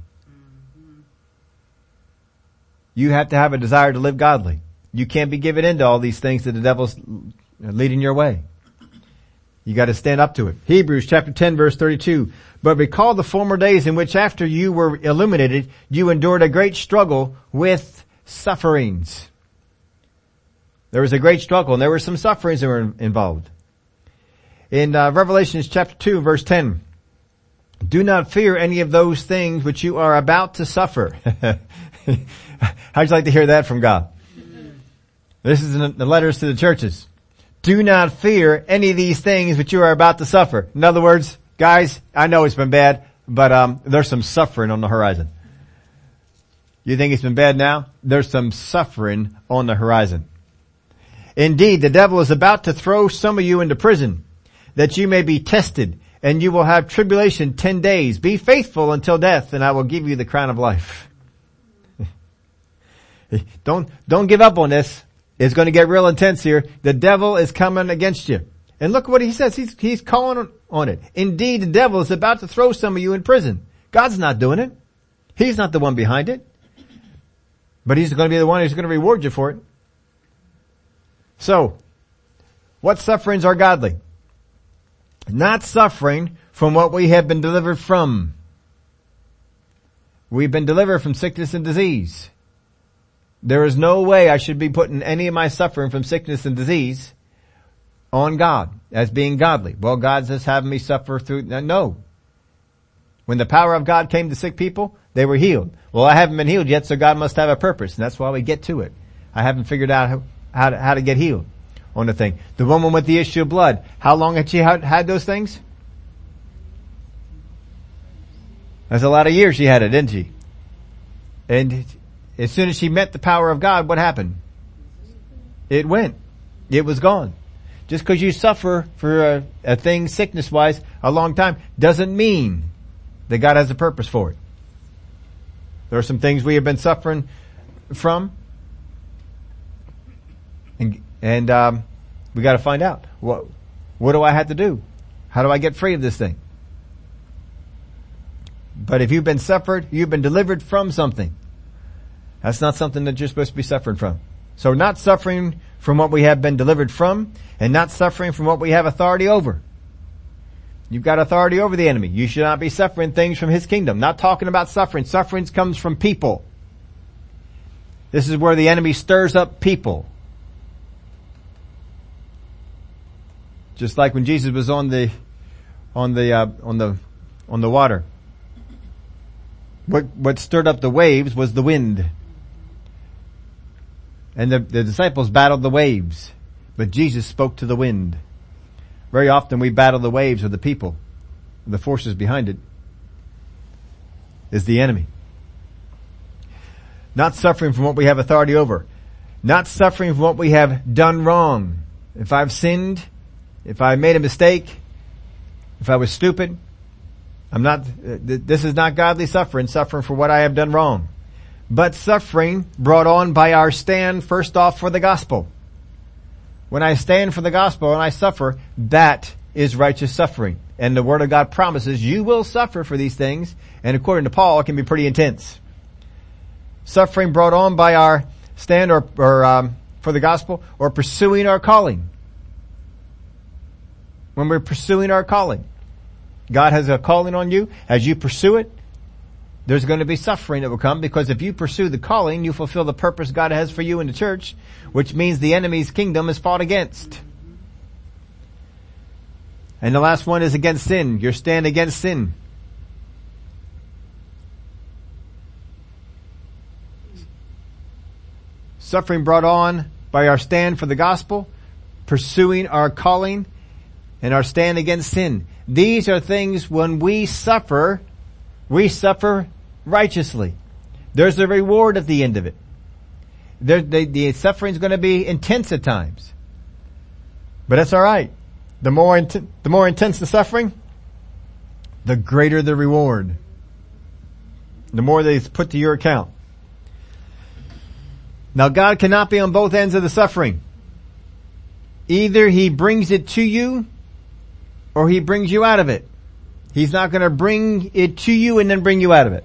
You have to have a desire to live godly. You can't be given into all these things that the devil's leading your way. You gotta stand up to it. Hebrews chapter 10 verse 32. But recall the former days in which after you were illuminated, you endured a great struggle with sufferings there was a great struggle and there were some sufferings that were involved. In uh, Revelations chapter 2 verse 10, do not fear any of those things which you are about to suffer. How'd you like to hear that from God? This is in the letters to the churches. Do not fear any of these things which you are about to suffer. In other words, guys, I know it's been bad, but um, there's some suffering on the horizon. You think it's been bad now? There's some suffering on the horizon. Indeed, the devil is about to throw some of you into prison that you may be tested and you will have tribulation ten days. Be faithful until death and I will give you the crown of life. don't, don't give up on this. It's going to get real intense here. The devil is coming against you. And look what he says. He's, he's calling on it. Indeed, the devil is about to throw some of you in prison. God's not doing it. He's not the one behind it. But he's going to be the one who's going to reward you for it. So, what sufferings are godly? Not suffering from what we have been delivered from. We've been delivered from sickness and disease. There is no way I should be putting any of my suffering from sickness and disease on God as being godly. Well, God's just having me suffer through, no. When the power of God came to sick people, they were healed. Well, I haven't been healed yet, so God must have a purpose, and that's why we get to it. I haven't figured out how, how, to, how to get healed on the thing. The woman with the issue of blood, how long had she had, had those things? That's a lot of years she had it, didn't she? And as soon as she met the power of God, what happened? It went. It was gone. Just because you suffer for a, a thing sickness wise a long time doesn't mean that God has a purpose for it. There are some things we have been suffering from and, and um, we got to find out what what do I have to do? How do I get free of this thing? But if you've been suffered, you've been delivered from something. That's not something that you're supposed to be suffering from. So not suffering from what we have been delivered from and not suffering from what we have authority over. You've got authority over the enemy. You should not be suffering things from his kingdom. Not talking about suffering. Suffering comes from people. This is where the enemy stirs up people. Just like when Jesus was on the, on the, uh, on the, on the water. What, what stirred up the waves was the wind. And the, the disciples battled the waves, but Jesus spoke to the wind. Very often we battle the waves of the people. The forces behind it is the enemy. Not suffering from what we have authority over. Not suffering from what we have done wrong. If I've sinned, if I made a mistake, if I was stupid, I'm not, uh, this is not godly suffering, suffering for what I have done wrong. But suffering brought on by our stand first off for the gospel. When I stand for the gospel and I suffer, that is righteous suffering. And the word of God promises you will suffer for these things. And according to Paul, it can be pretty intense. Suffering brought on by our stand or, or um, for the gospel or pursuing our calling when we're pursuing our calling. God has a calling on you. As you pursue it, there's going to be suffering that will come because if you pursue the calling, you fulfill the purpose God has for you in the church, which means the enemy's kingdom is fought against. And the last one is against sin. Your stand against sin. Suffering brought on by our stand for the gospel, pursuing our calling, and our stand against sin. These are things when we suffer, we suffer righteously. There's a reward at the end of it. There, the, the suffering is going to be intense at times. But that's alright. The more, int- the more intense the suffering, the greater the reward. The more that is put to your account. Now God cannot be on both ends of the suffering. Either He brings it to you or he brings you out of it. He's not going to bring it to you and then bring you out of it.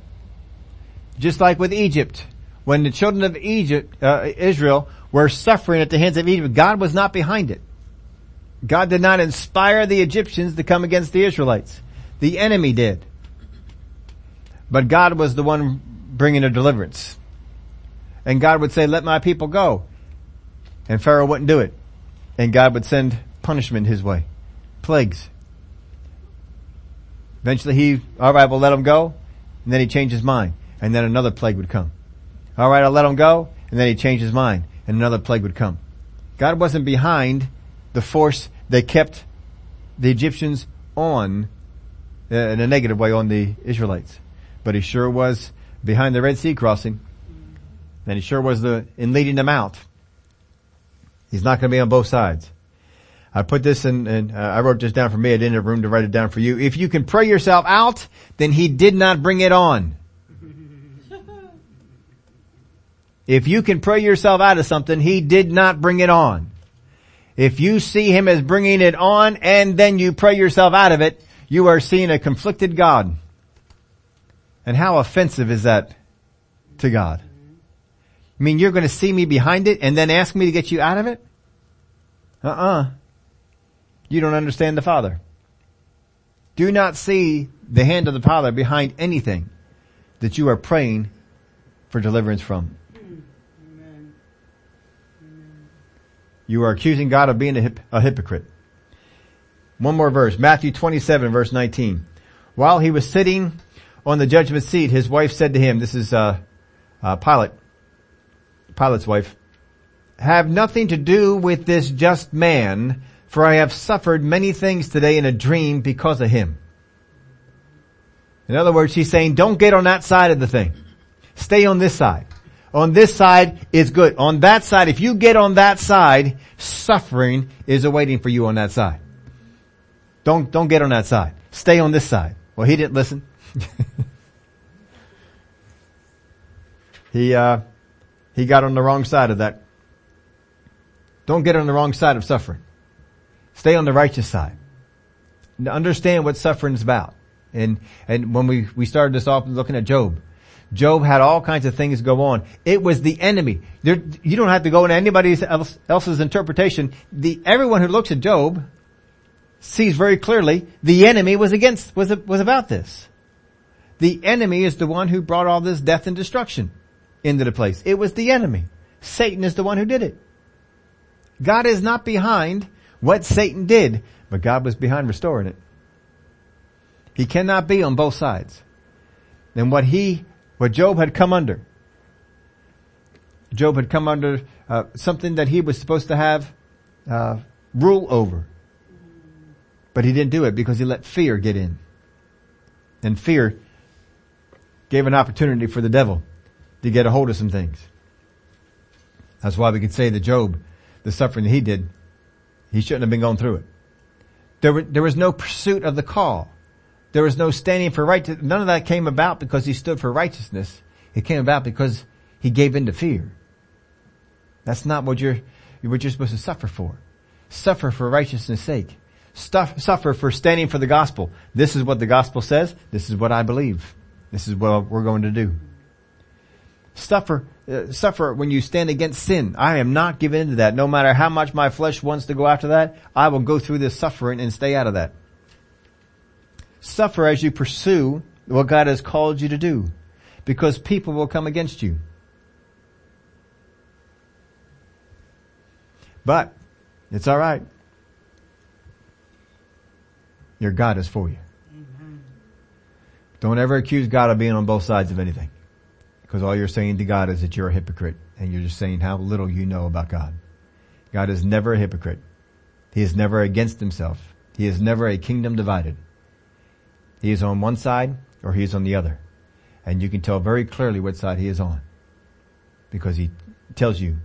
Just like with Egypt, when the children of Egypt, uh, Israel were suffering at the hands of Egypt, God was not behind it. God did not inspire the Egyptians to come against the Israelites. The enemy did. But God was the one bringing a deliverance. And God would say, let my people go. And Pharaoh wouldn't do it. And God would send punishment his way. Plagues. Eventually he, alright, we'll let him go. And then he changed his mind. And then another plague would come. Alright, I'll let him go. And then he changed his mind. And another plague would come. God wasn't behind the force that kept the Egyptians on, uh, in a negative way, on the Israelites. But he sure was behind the Red Sea crossing. And he sure was the, in leading them out. He's not going to be on both sides. I put this in, and uh, I wrote this down for me. I didn't have room to write it down for you. If you can pray yourself out, then he did not bring it on. If you can pray yourself out of something, he did not bring it on. If you see him as bringing it on and then you pray yourself out of it, you are seeing a conflicted God. And how offensive is that to God? I mean, you're going to see me behind it and then ask me to get you out of it? Uh-uh. You don't understand the Father. Do not see the hand of the Father behind anything that you are praying for deliverance from. You are accusing God of being a, hip, a hypocrite. One more verse, Matthew 27 verse 19. While he was sitting on the judgment seat, his wife said to him, this is, uh, uh, Pilate, Pilate's wife, have nothing to do with this just man, for I have suffered many things today in a dream because of him. In other words, she's saying, don't get on that side of the thing. Stay on this side. On this side is good. On that side, if you get on that side, suffering is awaiting for you on that side. Don't, don't get on that side. Stay on this side. Well, he didn't listen. he, uh, he got on the wrong side of that. Don't get on the wrong side of suffering. Stay on the righteous side. And Understand what suffering is about. And, and when we, we started this off looking at Job, Job had all kinds of things go on. It was the enemy. There, you don't have to go into anybody else, else's interpretation. The, everyone who looks at Job sees very clearly the enemy was against, was, was about this. The enemy is the one who brought all this death and destruction into the place. It was the enemy. Satan is the one who did it. God is not behind what Satan did, but God was behind restoring it. He cannot be on both sides. And what he what Job had come under. Job had come under uh, something that he was supposed to have uh, rule over. But he didn't do it because he let fear get in. And fear gave an opportunity for the devil to get a hold of some things. That's why we could say that Job, the suffering that he did, he shouldn't have been going through it. There, were, there was no pursuit of the call. There was no standing for right. None of that came about because he stood for righteousness. It came about because he gave in to fear. That's not what you're, what you're supposed to suffer for. Suffer for righteousness sake. Stuff, suffer for standing for the gospel. This is what the gospel says. This is what I believe. This is what we're going to do. Suffer, uh, suffer when you stand against sin. I am not giving into that. No matter how much my flesh wants to go after that, I will go through this suffering and stay out of that. Suffer as you pursue what God has called you to do because people will come against you. But it's all right. Your God is for you. Don't ever accuse God of being on both sides of anything. Because all you're saying to God is that you're a hypocrite and you're just saying how little you know about God. God is never a hypocrite. He is never against himself. He is never a kingdom divided. He is on one side or he is on the other. And you can tell very clearly what side he is on. Because he tells you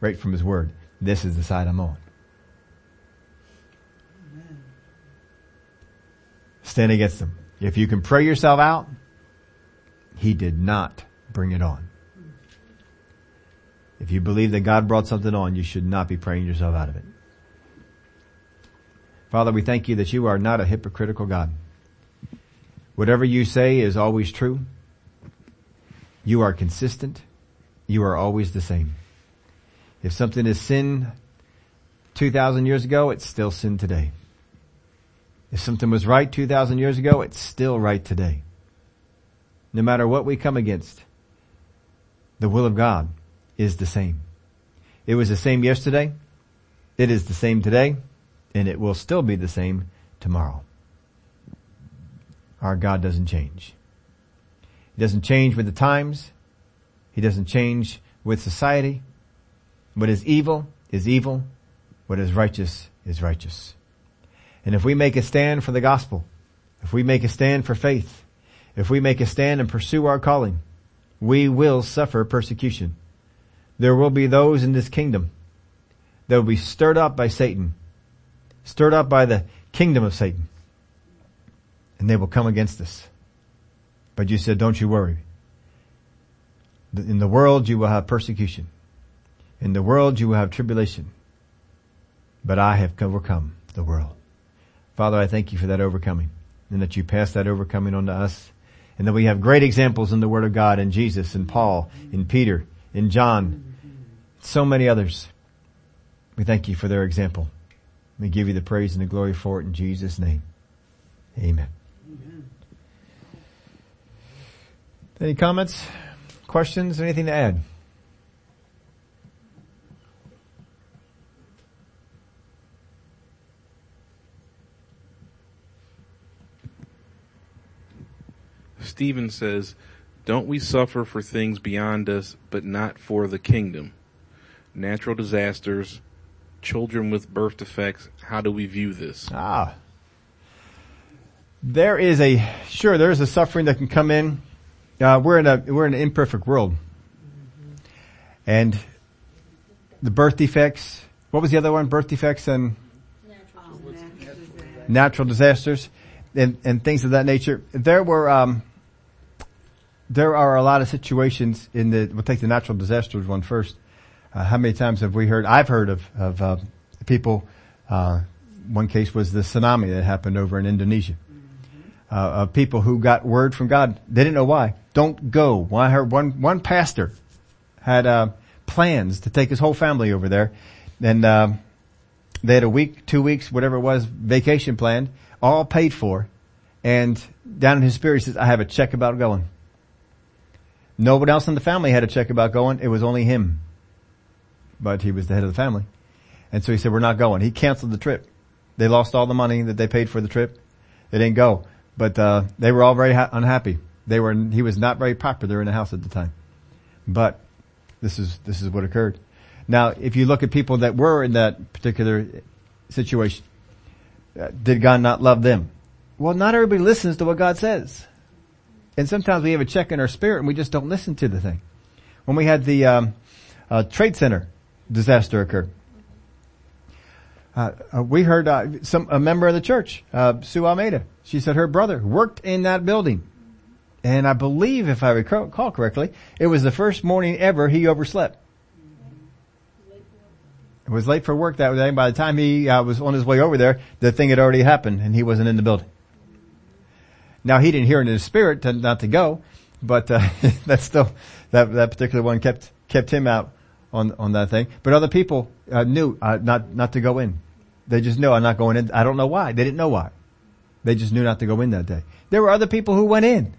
right from his word, this is the side I'm on. Stand against them. If you can pray yourself out, he did not bring it on. If you believe that God brought something on, you should not be praying yourself out of it. Father, we thank you that you are not a hypocritical God. Whatever you say is always true. You are consistent. You are always the same. If something is sin 2,000 years ago, it's still sin today. If something was right 2,000 years ago, it's still right today. No matter what we come against, the will of God is the same. It was the same yesterday. It is the same today and it will still be the same tomorrow. Our God doesn't change. He doesn't change with the times. He doesn't change with society. What is evil is evil. What is righteous is righteous. And if we make a stand for the gospel, if we make a stand for faith, if we make a stand and pursue our calling, we will suffer persecution. There will be those in this kingdom that will be stirred up by Satan, stirred up by the kingdom of Satan, and they will come against us. But you said, don't you worry. In the world you will have persecution. In the world you will have tribulation. But I have overcome the world. Father, I thank you for that overcoming and that you pass that overcoming on to us and that we have great examples in the Word of God in Jesus and Paul, in Peter, in John, so many others. We thank you for their example. We give you the praise and the glory for it in Jesus' name. Amen. Amen. Any comments, questions, anything to add? Stephen says, don't we suffer for things beyond us, but not for the kingdom? Natural disasters, children with birth defects, how do we view this? Ah. There is a, sure, there is a suffering that can come in. Uh, we're in a, we're in an imperfect world. And the birth defects, what was the other one? Birth defects and natural, natural disasters and, and things of that nature. There were, um, there are a lot of situations in the, we'll take the natural disasters one first. Uh, how many times have we heard, I've heard of, of, uh, people, uh, one case was the tsunami that happened over in Indonesia. Uh, of people who got word from God. They didn't know why. Don't go. Well, I heard one, one pastor had, uh, plans to take his whole family over there and, um, they had a week, two weeks, whatever it was, vacation planned, all paid for. And down in his spirit, he says, I have a check about going. Nobody else in the family had a check about going. It was only him. But he was the head of the family. And so he said, we're not going. He canceled the trip. They lost all the money that they paid for the trip. They didn't go. But, uh, they were all very ha- unhappy. They were, he was not very popular in the house at the time. But this is, this is what occurred. Now, if you look at people that were in that particular situation, uh, did God not love them? Well, not everybody listens to what God says. And sometimes we have a check in our spirit and we just don't listen to the thing. When we had the um, uh, Trade Center disaster occur, uh, uh, we heard uh, some a member of the church, uh, Sue Almeida. She said her brother worked in that building, and I believe, if I recall correctly, it was the first morning ever he overslept. It was late for work that day. By the time he uh, was on his way over there, the thing had already happened, and he wasn't in the building. Now he didn't hear in his spirit to, not to go, but uh, still that that particular one kept kept him out on on that thing. But other people uh, knew uh, not not to go in. They just knew I'm not going in. I don't know why. They didn't know why. They just knew not to go in that day. There were other people who went in.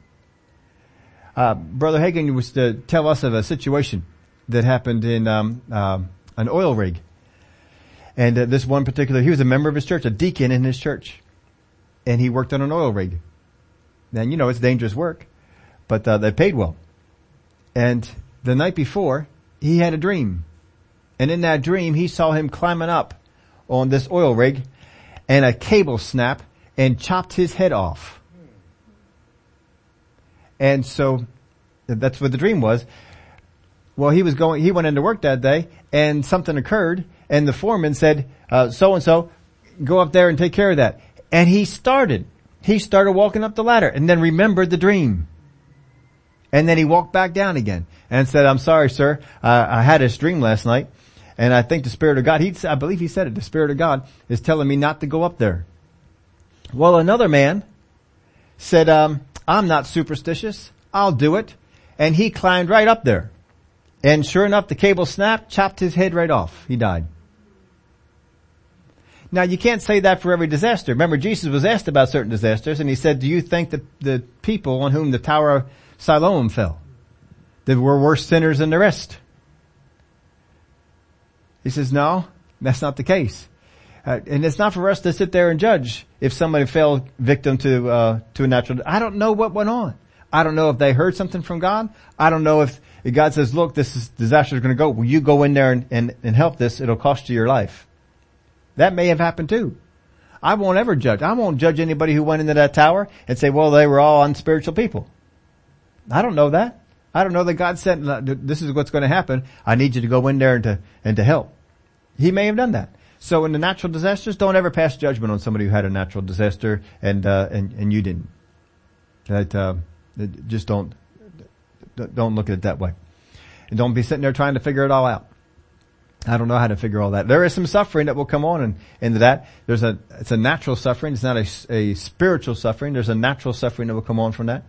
Uh, Brother Hagin was to tell us of a situation that happened in um, um an oil rig. And uh, this one particular, he was a member of his church, a deacon in his church, and he worked on an oil rig. And you know, it's dangerous work, but uh, they paid well. And the night before, he had a dream. And in that dream, he saw him climbing up on this oil rig and a cable snap and chopped his head off. And so that's what the dream was. Well, he was going, he went into work that day and something occurred and the foreman said, so and so, go up there and take care of that. And he started he started walking up the ladder and then remembered the dream. And then he walked back down again and said, I'm sorry, sir. I had this dream last night and I think the Spirit of God, he, I believe he said it, the Spirit of God is telling me not to go up there. Well, another man said, um, I'm not superstitious. I'll do it. And he climbed right up there. And sure enough, the cable snapped, chopped his head right off. He died. Now you can't say that for every disaster. Remember Jesus was asked about certain disasters and he said, do you think that the people on whom the Tower of Siloam fell, that were worse sinners than the rest? He says, no, that's not the case. Uh, and it's not for us to sit there and judge if somebody fell victim to, uh, to a natural, I don't know what went on. I don't know if they heard something from God. I don't know if, God says, look, this is, disaster is going to go. Will you go in there and, and, and help this? It'll cost you your life. That may have happened too. I won't ever judge. I won't judge anybody who went into that tower and say, well, they were all unspiritual people. I don't know that. I don't know that God said, this is what's going to happen. I need you to go in there and to, and to help. He may have done that. So in the natural disasters, don't ever pass judgment on somebody who had a natural disaster and, uh, and, and you didn't. That, uh, just don't, don't look at it that way. And don't be sitting there trying to figure it all out. I don't know how to figure all that. There is some suffering that will come on and into that. There's a, it's a natural suffering. It's not a, a spiritual suffering. There's a natural suffering that will come on from that.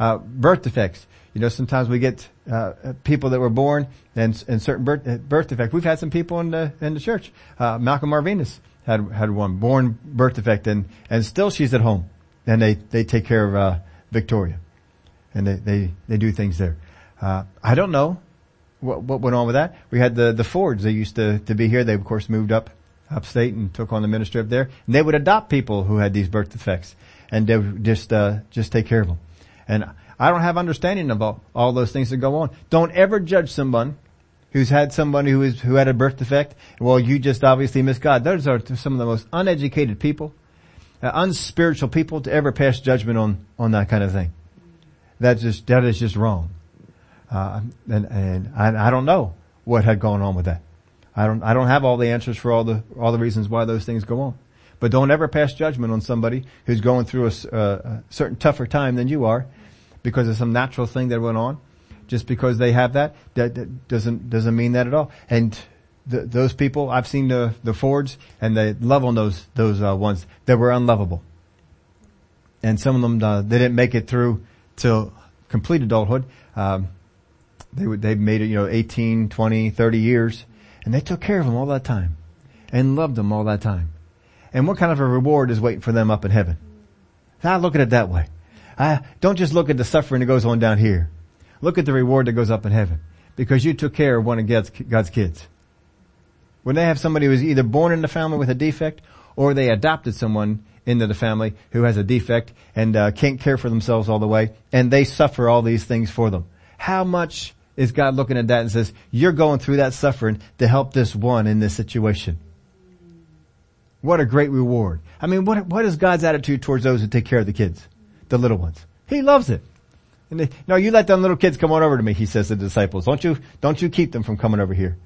Uh, birth defects. You know, sometimes we get uh, people that were born and, and certain birth, birth defect. We've had some people in the in the church. Uh, Malcolm Marvinus had had one born birth defect, and and still she's at home, and they they take care of uh, Victoria, and they they they do things there. Uh, I don't know what what went on with that. We had the the Fords. They used to to be here. They of course moved up upstate and took on the ministry up there. And they would adopt people who had these birth defects, and they would just uh, just take care of them. And I don't have understanding of all, all those things that go on. Don't ever judge someone who's had somebody who is, who had a birth defect. Well, you just obviously miss God. Those are some of the most uneducated people, uh, unspiritual people to ever pass judgment on, on that kind of thing. That's just, that is just wrong. Uh, and, and I, I don't know what had gone on with that. I don't, I don't have all the answers for all the, all the reasons why those things go on. But don't ever pass judgment on somebody who's going through a, a certain tougher time than you are because of some natural thing that went on. Just because they have that, that, that doesn't, doesn't mean that at all. And those people, I've seen the, the Fords and they love on those, those, uh, ones that were unlovable. And some of them, uh, they didn't make it through till complete adulthood. Um, they they made it, you know, 18, 20, 30 years and they took care of them all that time and loved them all that time. And what kind of a reward is waiting for them up in heaven? I look at it that way. I, don't just look at the suffering that goes on down here. Look at the reward that goes up in heaven. Because you took care of one of God's, God's kids. When they have somebody who is either born in the family with a defect or they adopted someone into the family who has a defect and uh, can't care for themselves all the way and they suffer all these things for them. How much is God looking at that and says, you're going through that suffering to help this one in this situation? What a great reward. I mean, what, what is God's attitude towards those who take care of the kids? The little ones. He loves it. And they, no, you let them little kids come on over to me, he says to the disciples. Don't you, don't you keep them from coming over here.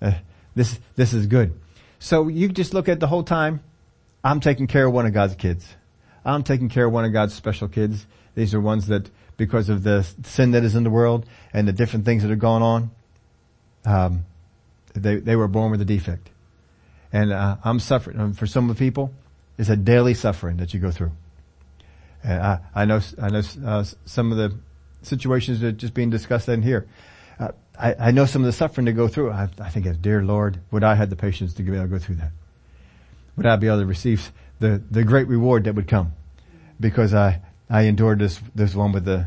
Uh, this, this is good. So you just look at the whole time, I'm taking care of one of God's kids. I'm taking care of one of God's special kids. These are ones that, because of the sin that is in the world and the different things that are going on, um, they, they were born with a defect. And uh, I'm suffering. For some of the people, it's a daily suffering that you go through. And I, I know, I know uh, some of the situations that are just being discussed in here. Uh, I, I, know some of the suffering to go through. I, I think, as dear Lord, would I have the patience to be able to go through that? Would I be able to receive the, the great reward that would come? Because I, I endured this, this one with the,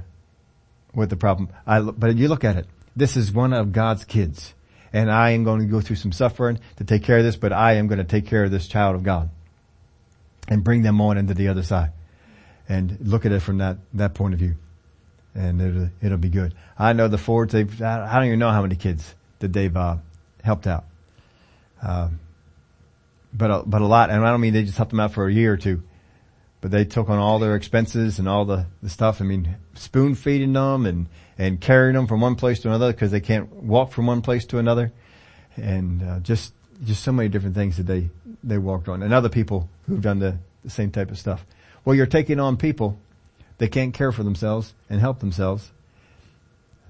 with the problem. I, but you look at it. This is one of God's kids and I am going to go through some suffering to take care of this, but I am going to take care of this child of God and bring them on into the other side and look at it from that, that point of view. And it'll, it'll be good. I know the Fords, they've, I don't even know how many kids that they've, uh, helped out. Um, but, a, but a lot, and I don't mean they just helped them out for a year or two, but they took on all their expenses and all the, the stuff. I mean, spoon feeding them and, and carrying them from one place to another because they can't walk from one place to another. And, uh, just, just so many different things that they, they walked on and other people who've done the, the same type of stuff. Well, you're taking on people that can't care for themselves and help themselves.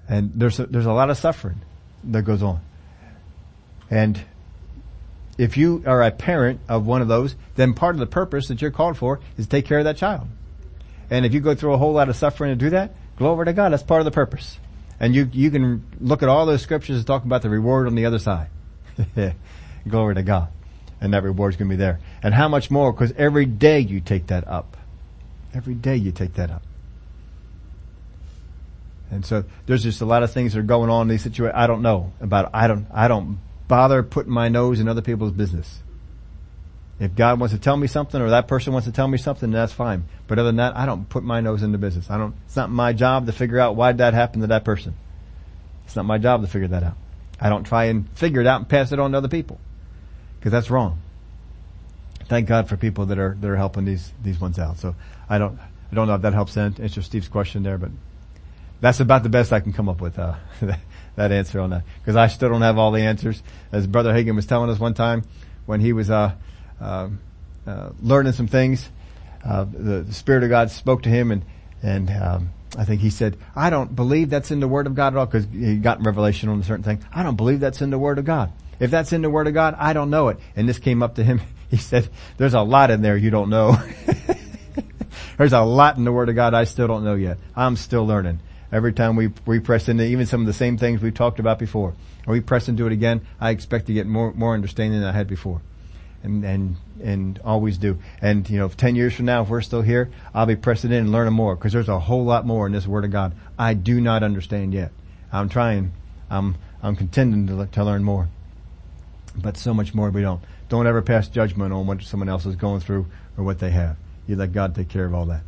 And there's a, there's a lot of suffering that goes on. And if you are a parent of one of those, then part of the purpose that you're called for is to take care of that child. And if you go through a whole lot of suffering to do that, glory to God, that's part of the purpose. And you, you can look at all those scriptures and talk about the reward on the other side. glory to God. And that reward's gonna be there. And how much more, because every day you take that up. Every day you take that up. And so there's just a lot of things that are going on in these situations. I don't know about, I don't, I don't bother putting my nose in other people's business. If God wants to tell me something or that person wants to tell me something, that's fine. But other than that, I don't put my nose into business. I don't, it's not my job to figure out why that happened to that person. It's not my job to figure that out. I don't try and figure it out and pass it on to other people. Cause that's wrong. thank God for people that are, that are helping these, these ones out. So I don't, I don't know if that helps answer Steve's question there, but that's about the best I can come up with, uh, that answer on that. Cause I still don't have all the answers. As Brother Hagin was telling us one time when he was, uh, uh, uh learning some things, uh, the, the, Spirit of God spoke to him and, and, um, I think he said, I don't believe that's in the Word of God at all, because he got revelation on a certain thing. I don't believe that's in the Word of God. If that's in the Word of God, I don't know it. And this came up to him. He said, there's a lot in there you don't know. there's a lot in the Word of God I still don't know yet. I'm still learning. Every time we, we press into even some of the same things we've talked about before, or we press into it again, I expect to get more, more understanding than I had before and and and always do. And you know, ten years from now, if we're still here, I'll be pressing in and learning more because there's a whole lot more in this Word of God I do not understand yet. I'm trying. I'm I'm contending to to learn more, but so much more we don't. Don't ever pass judgment on what someone else is going through or what they have. You let God take care of all that.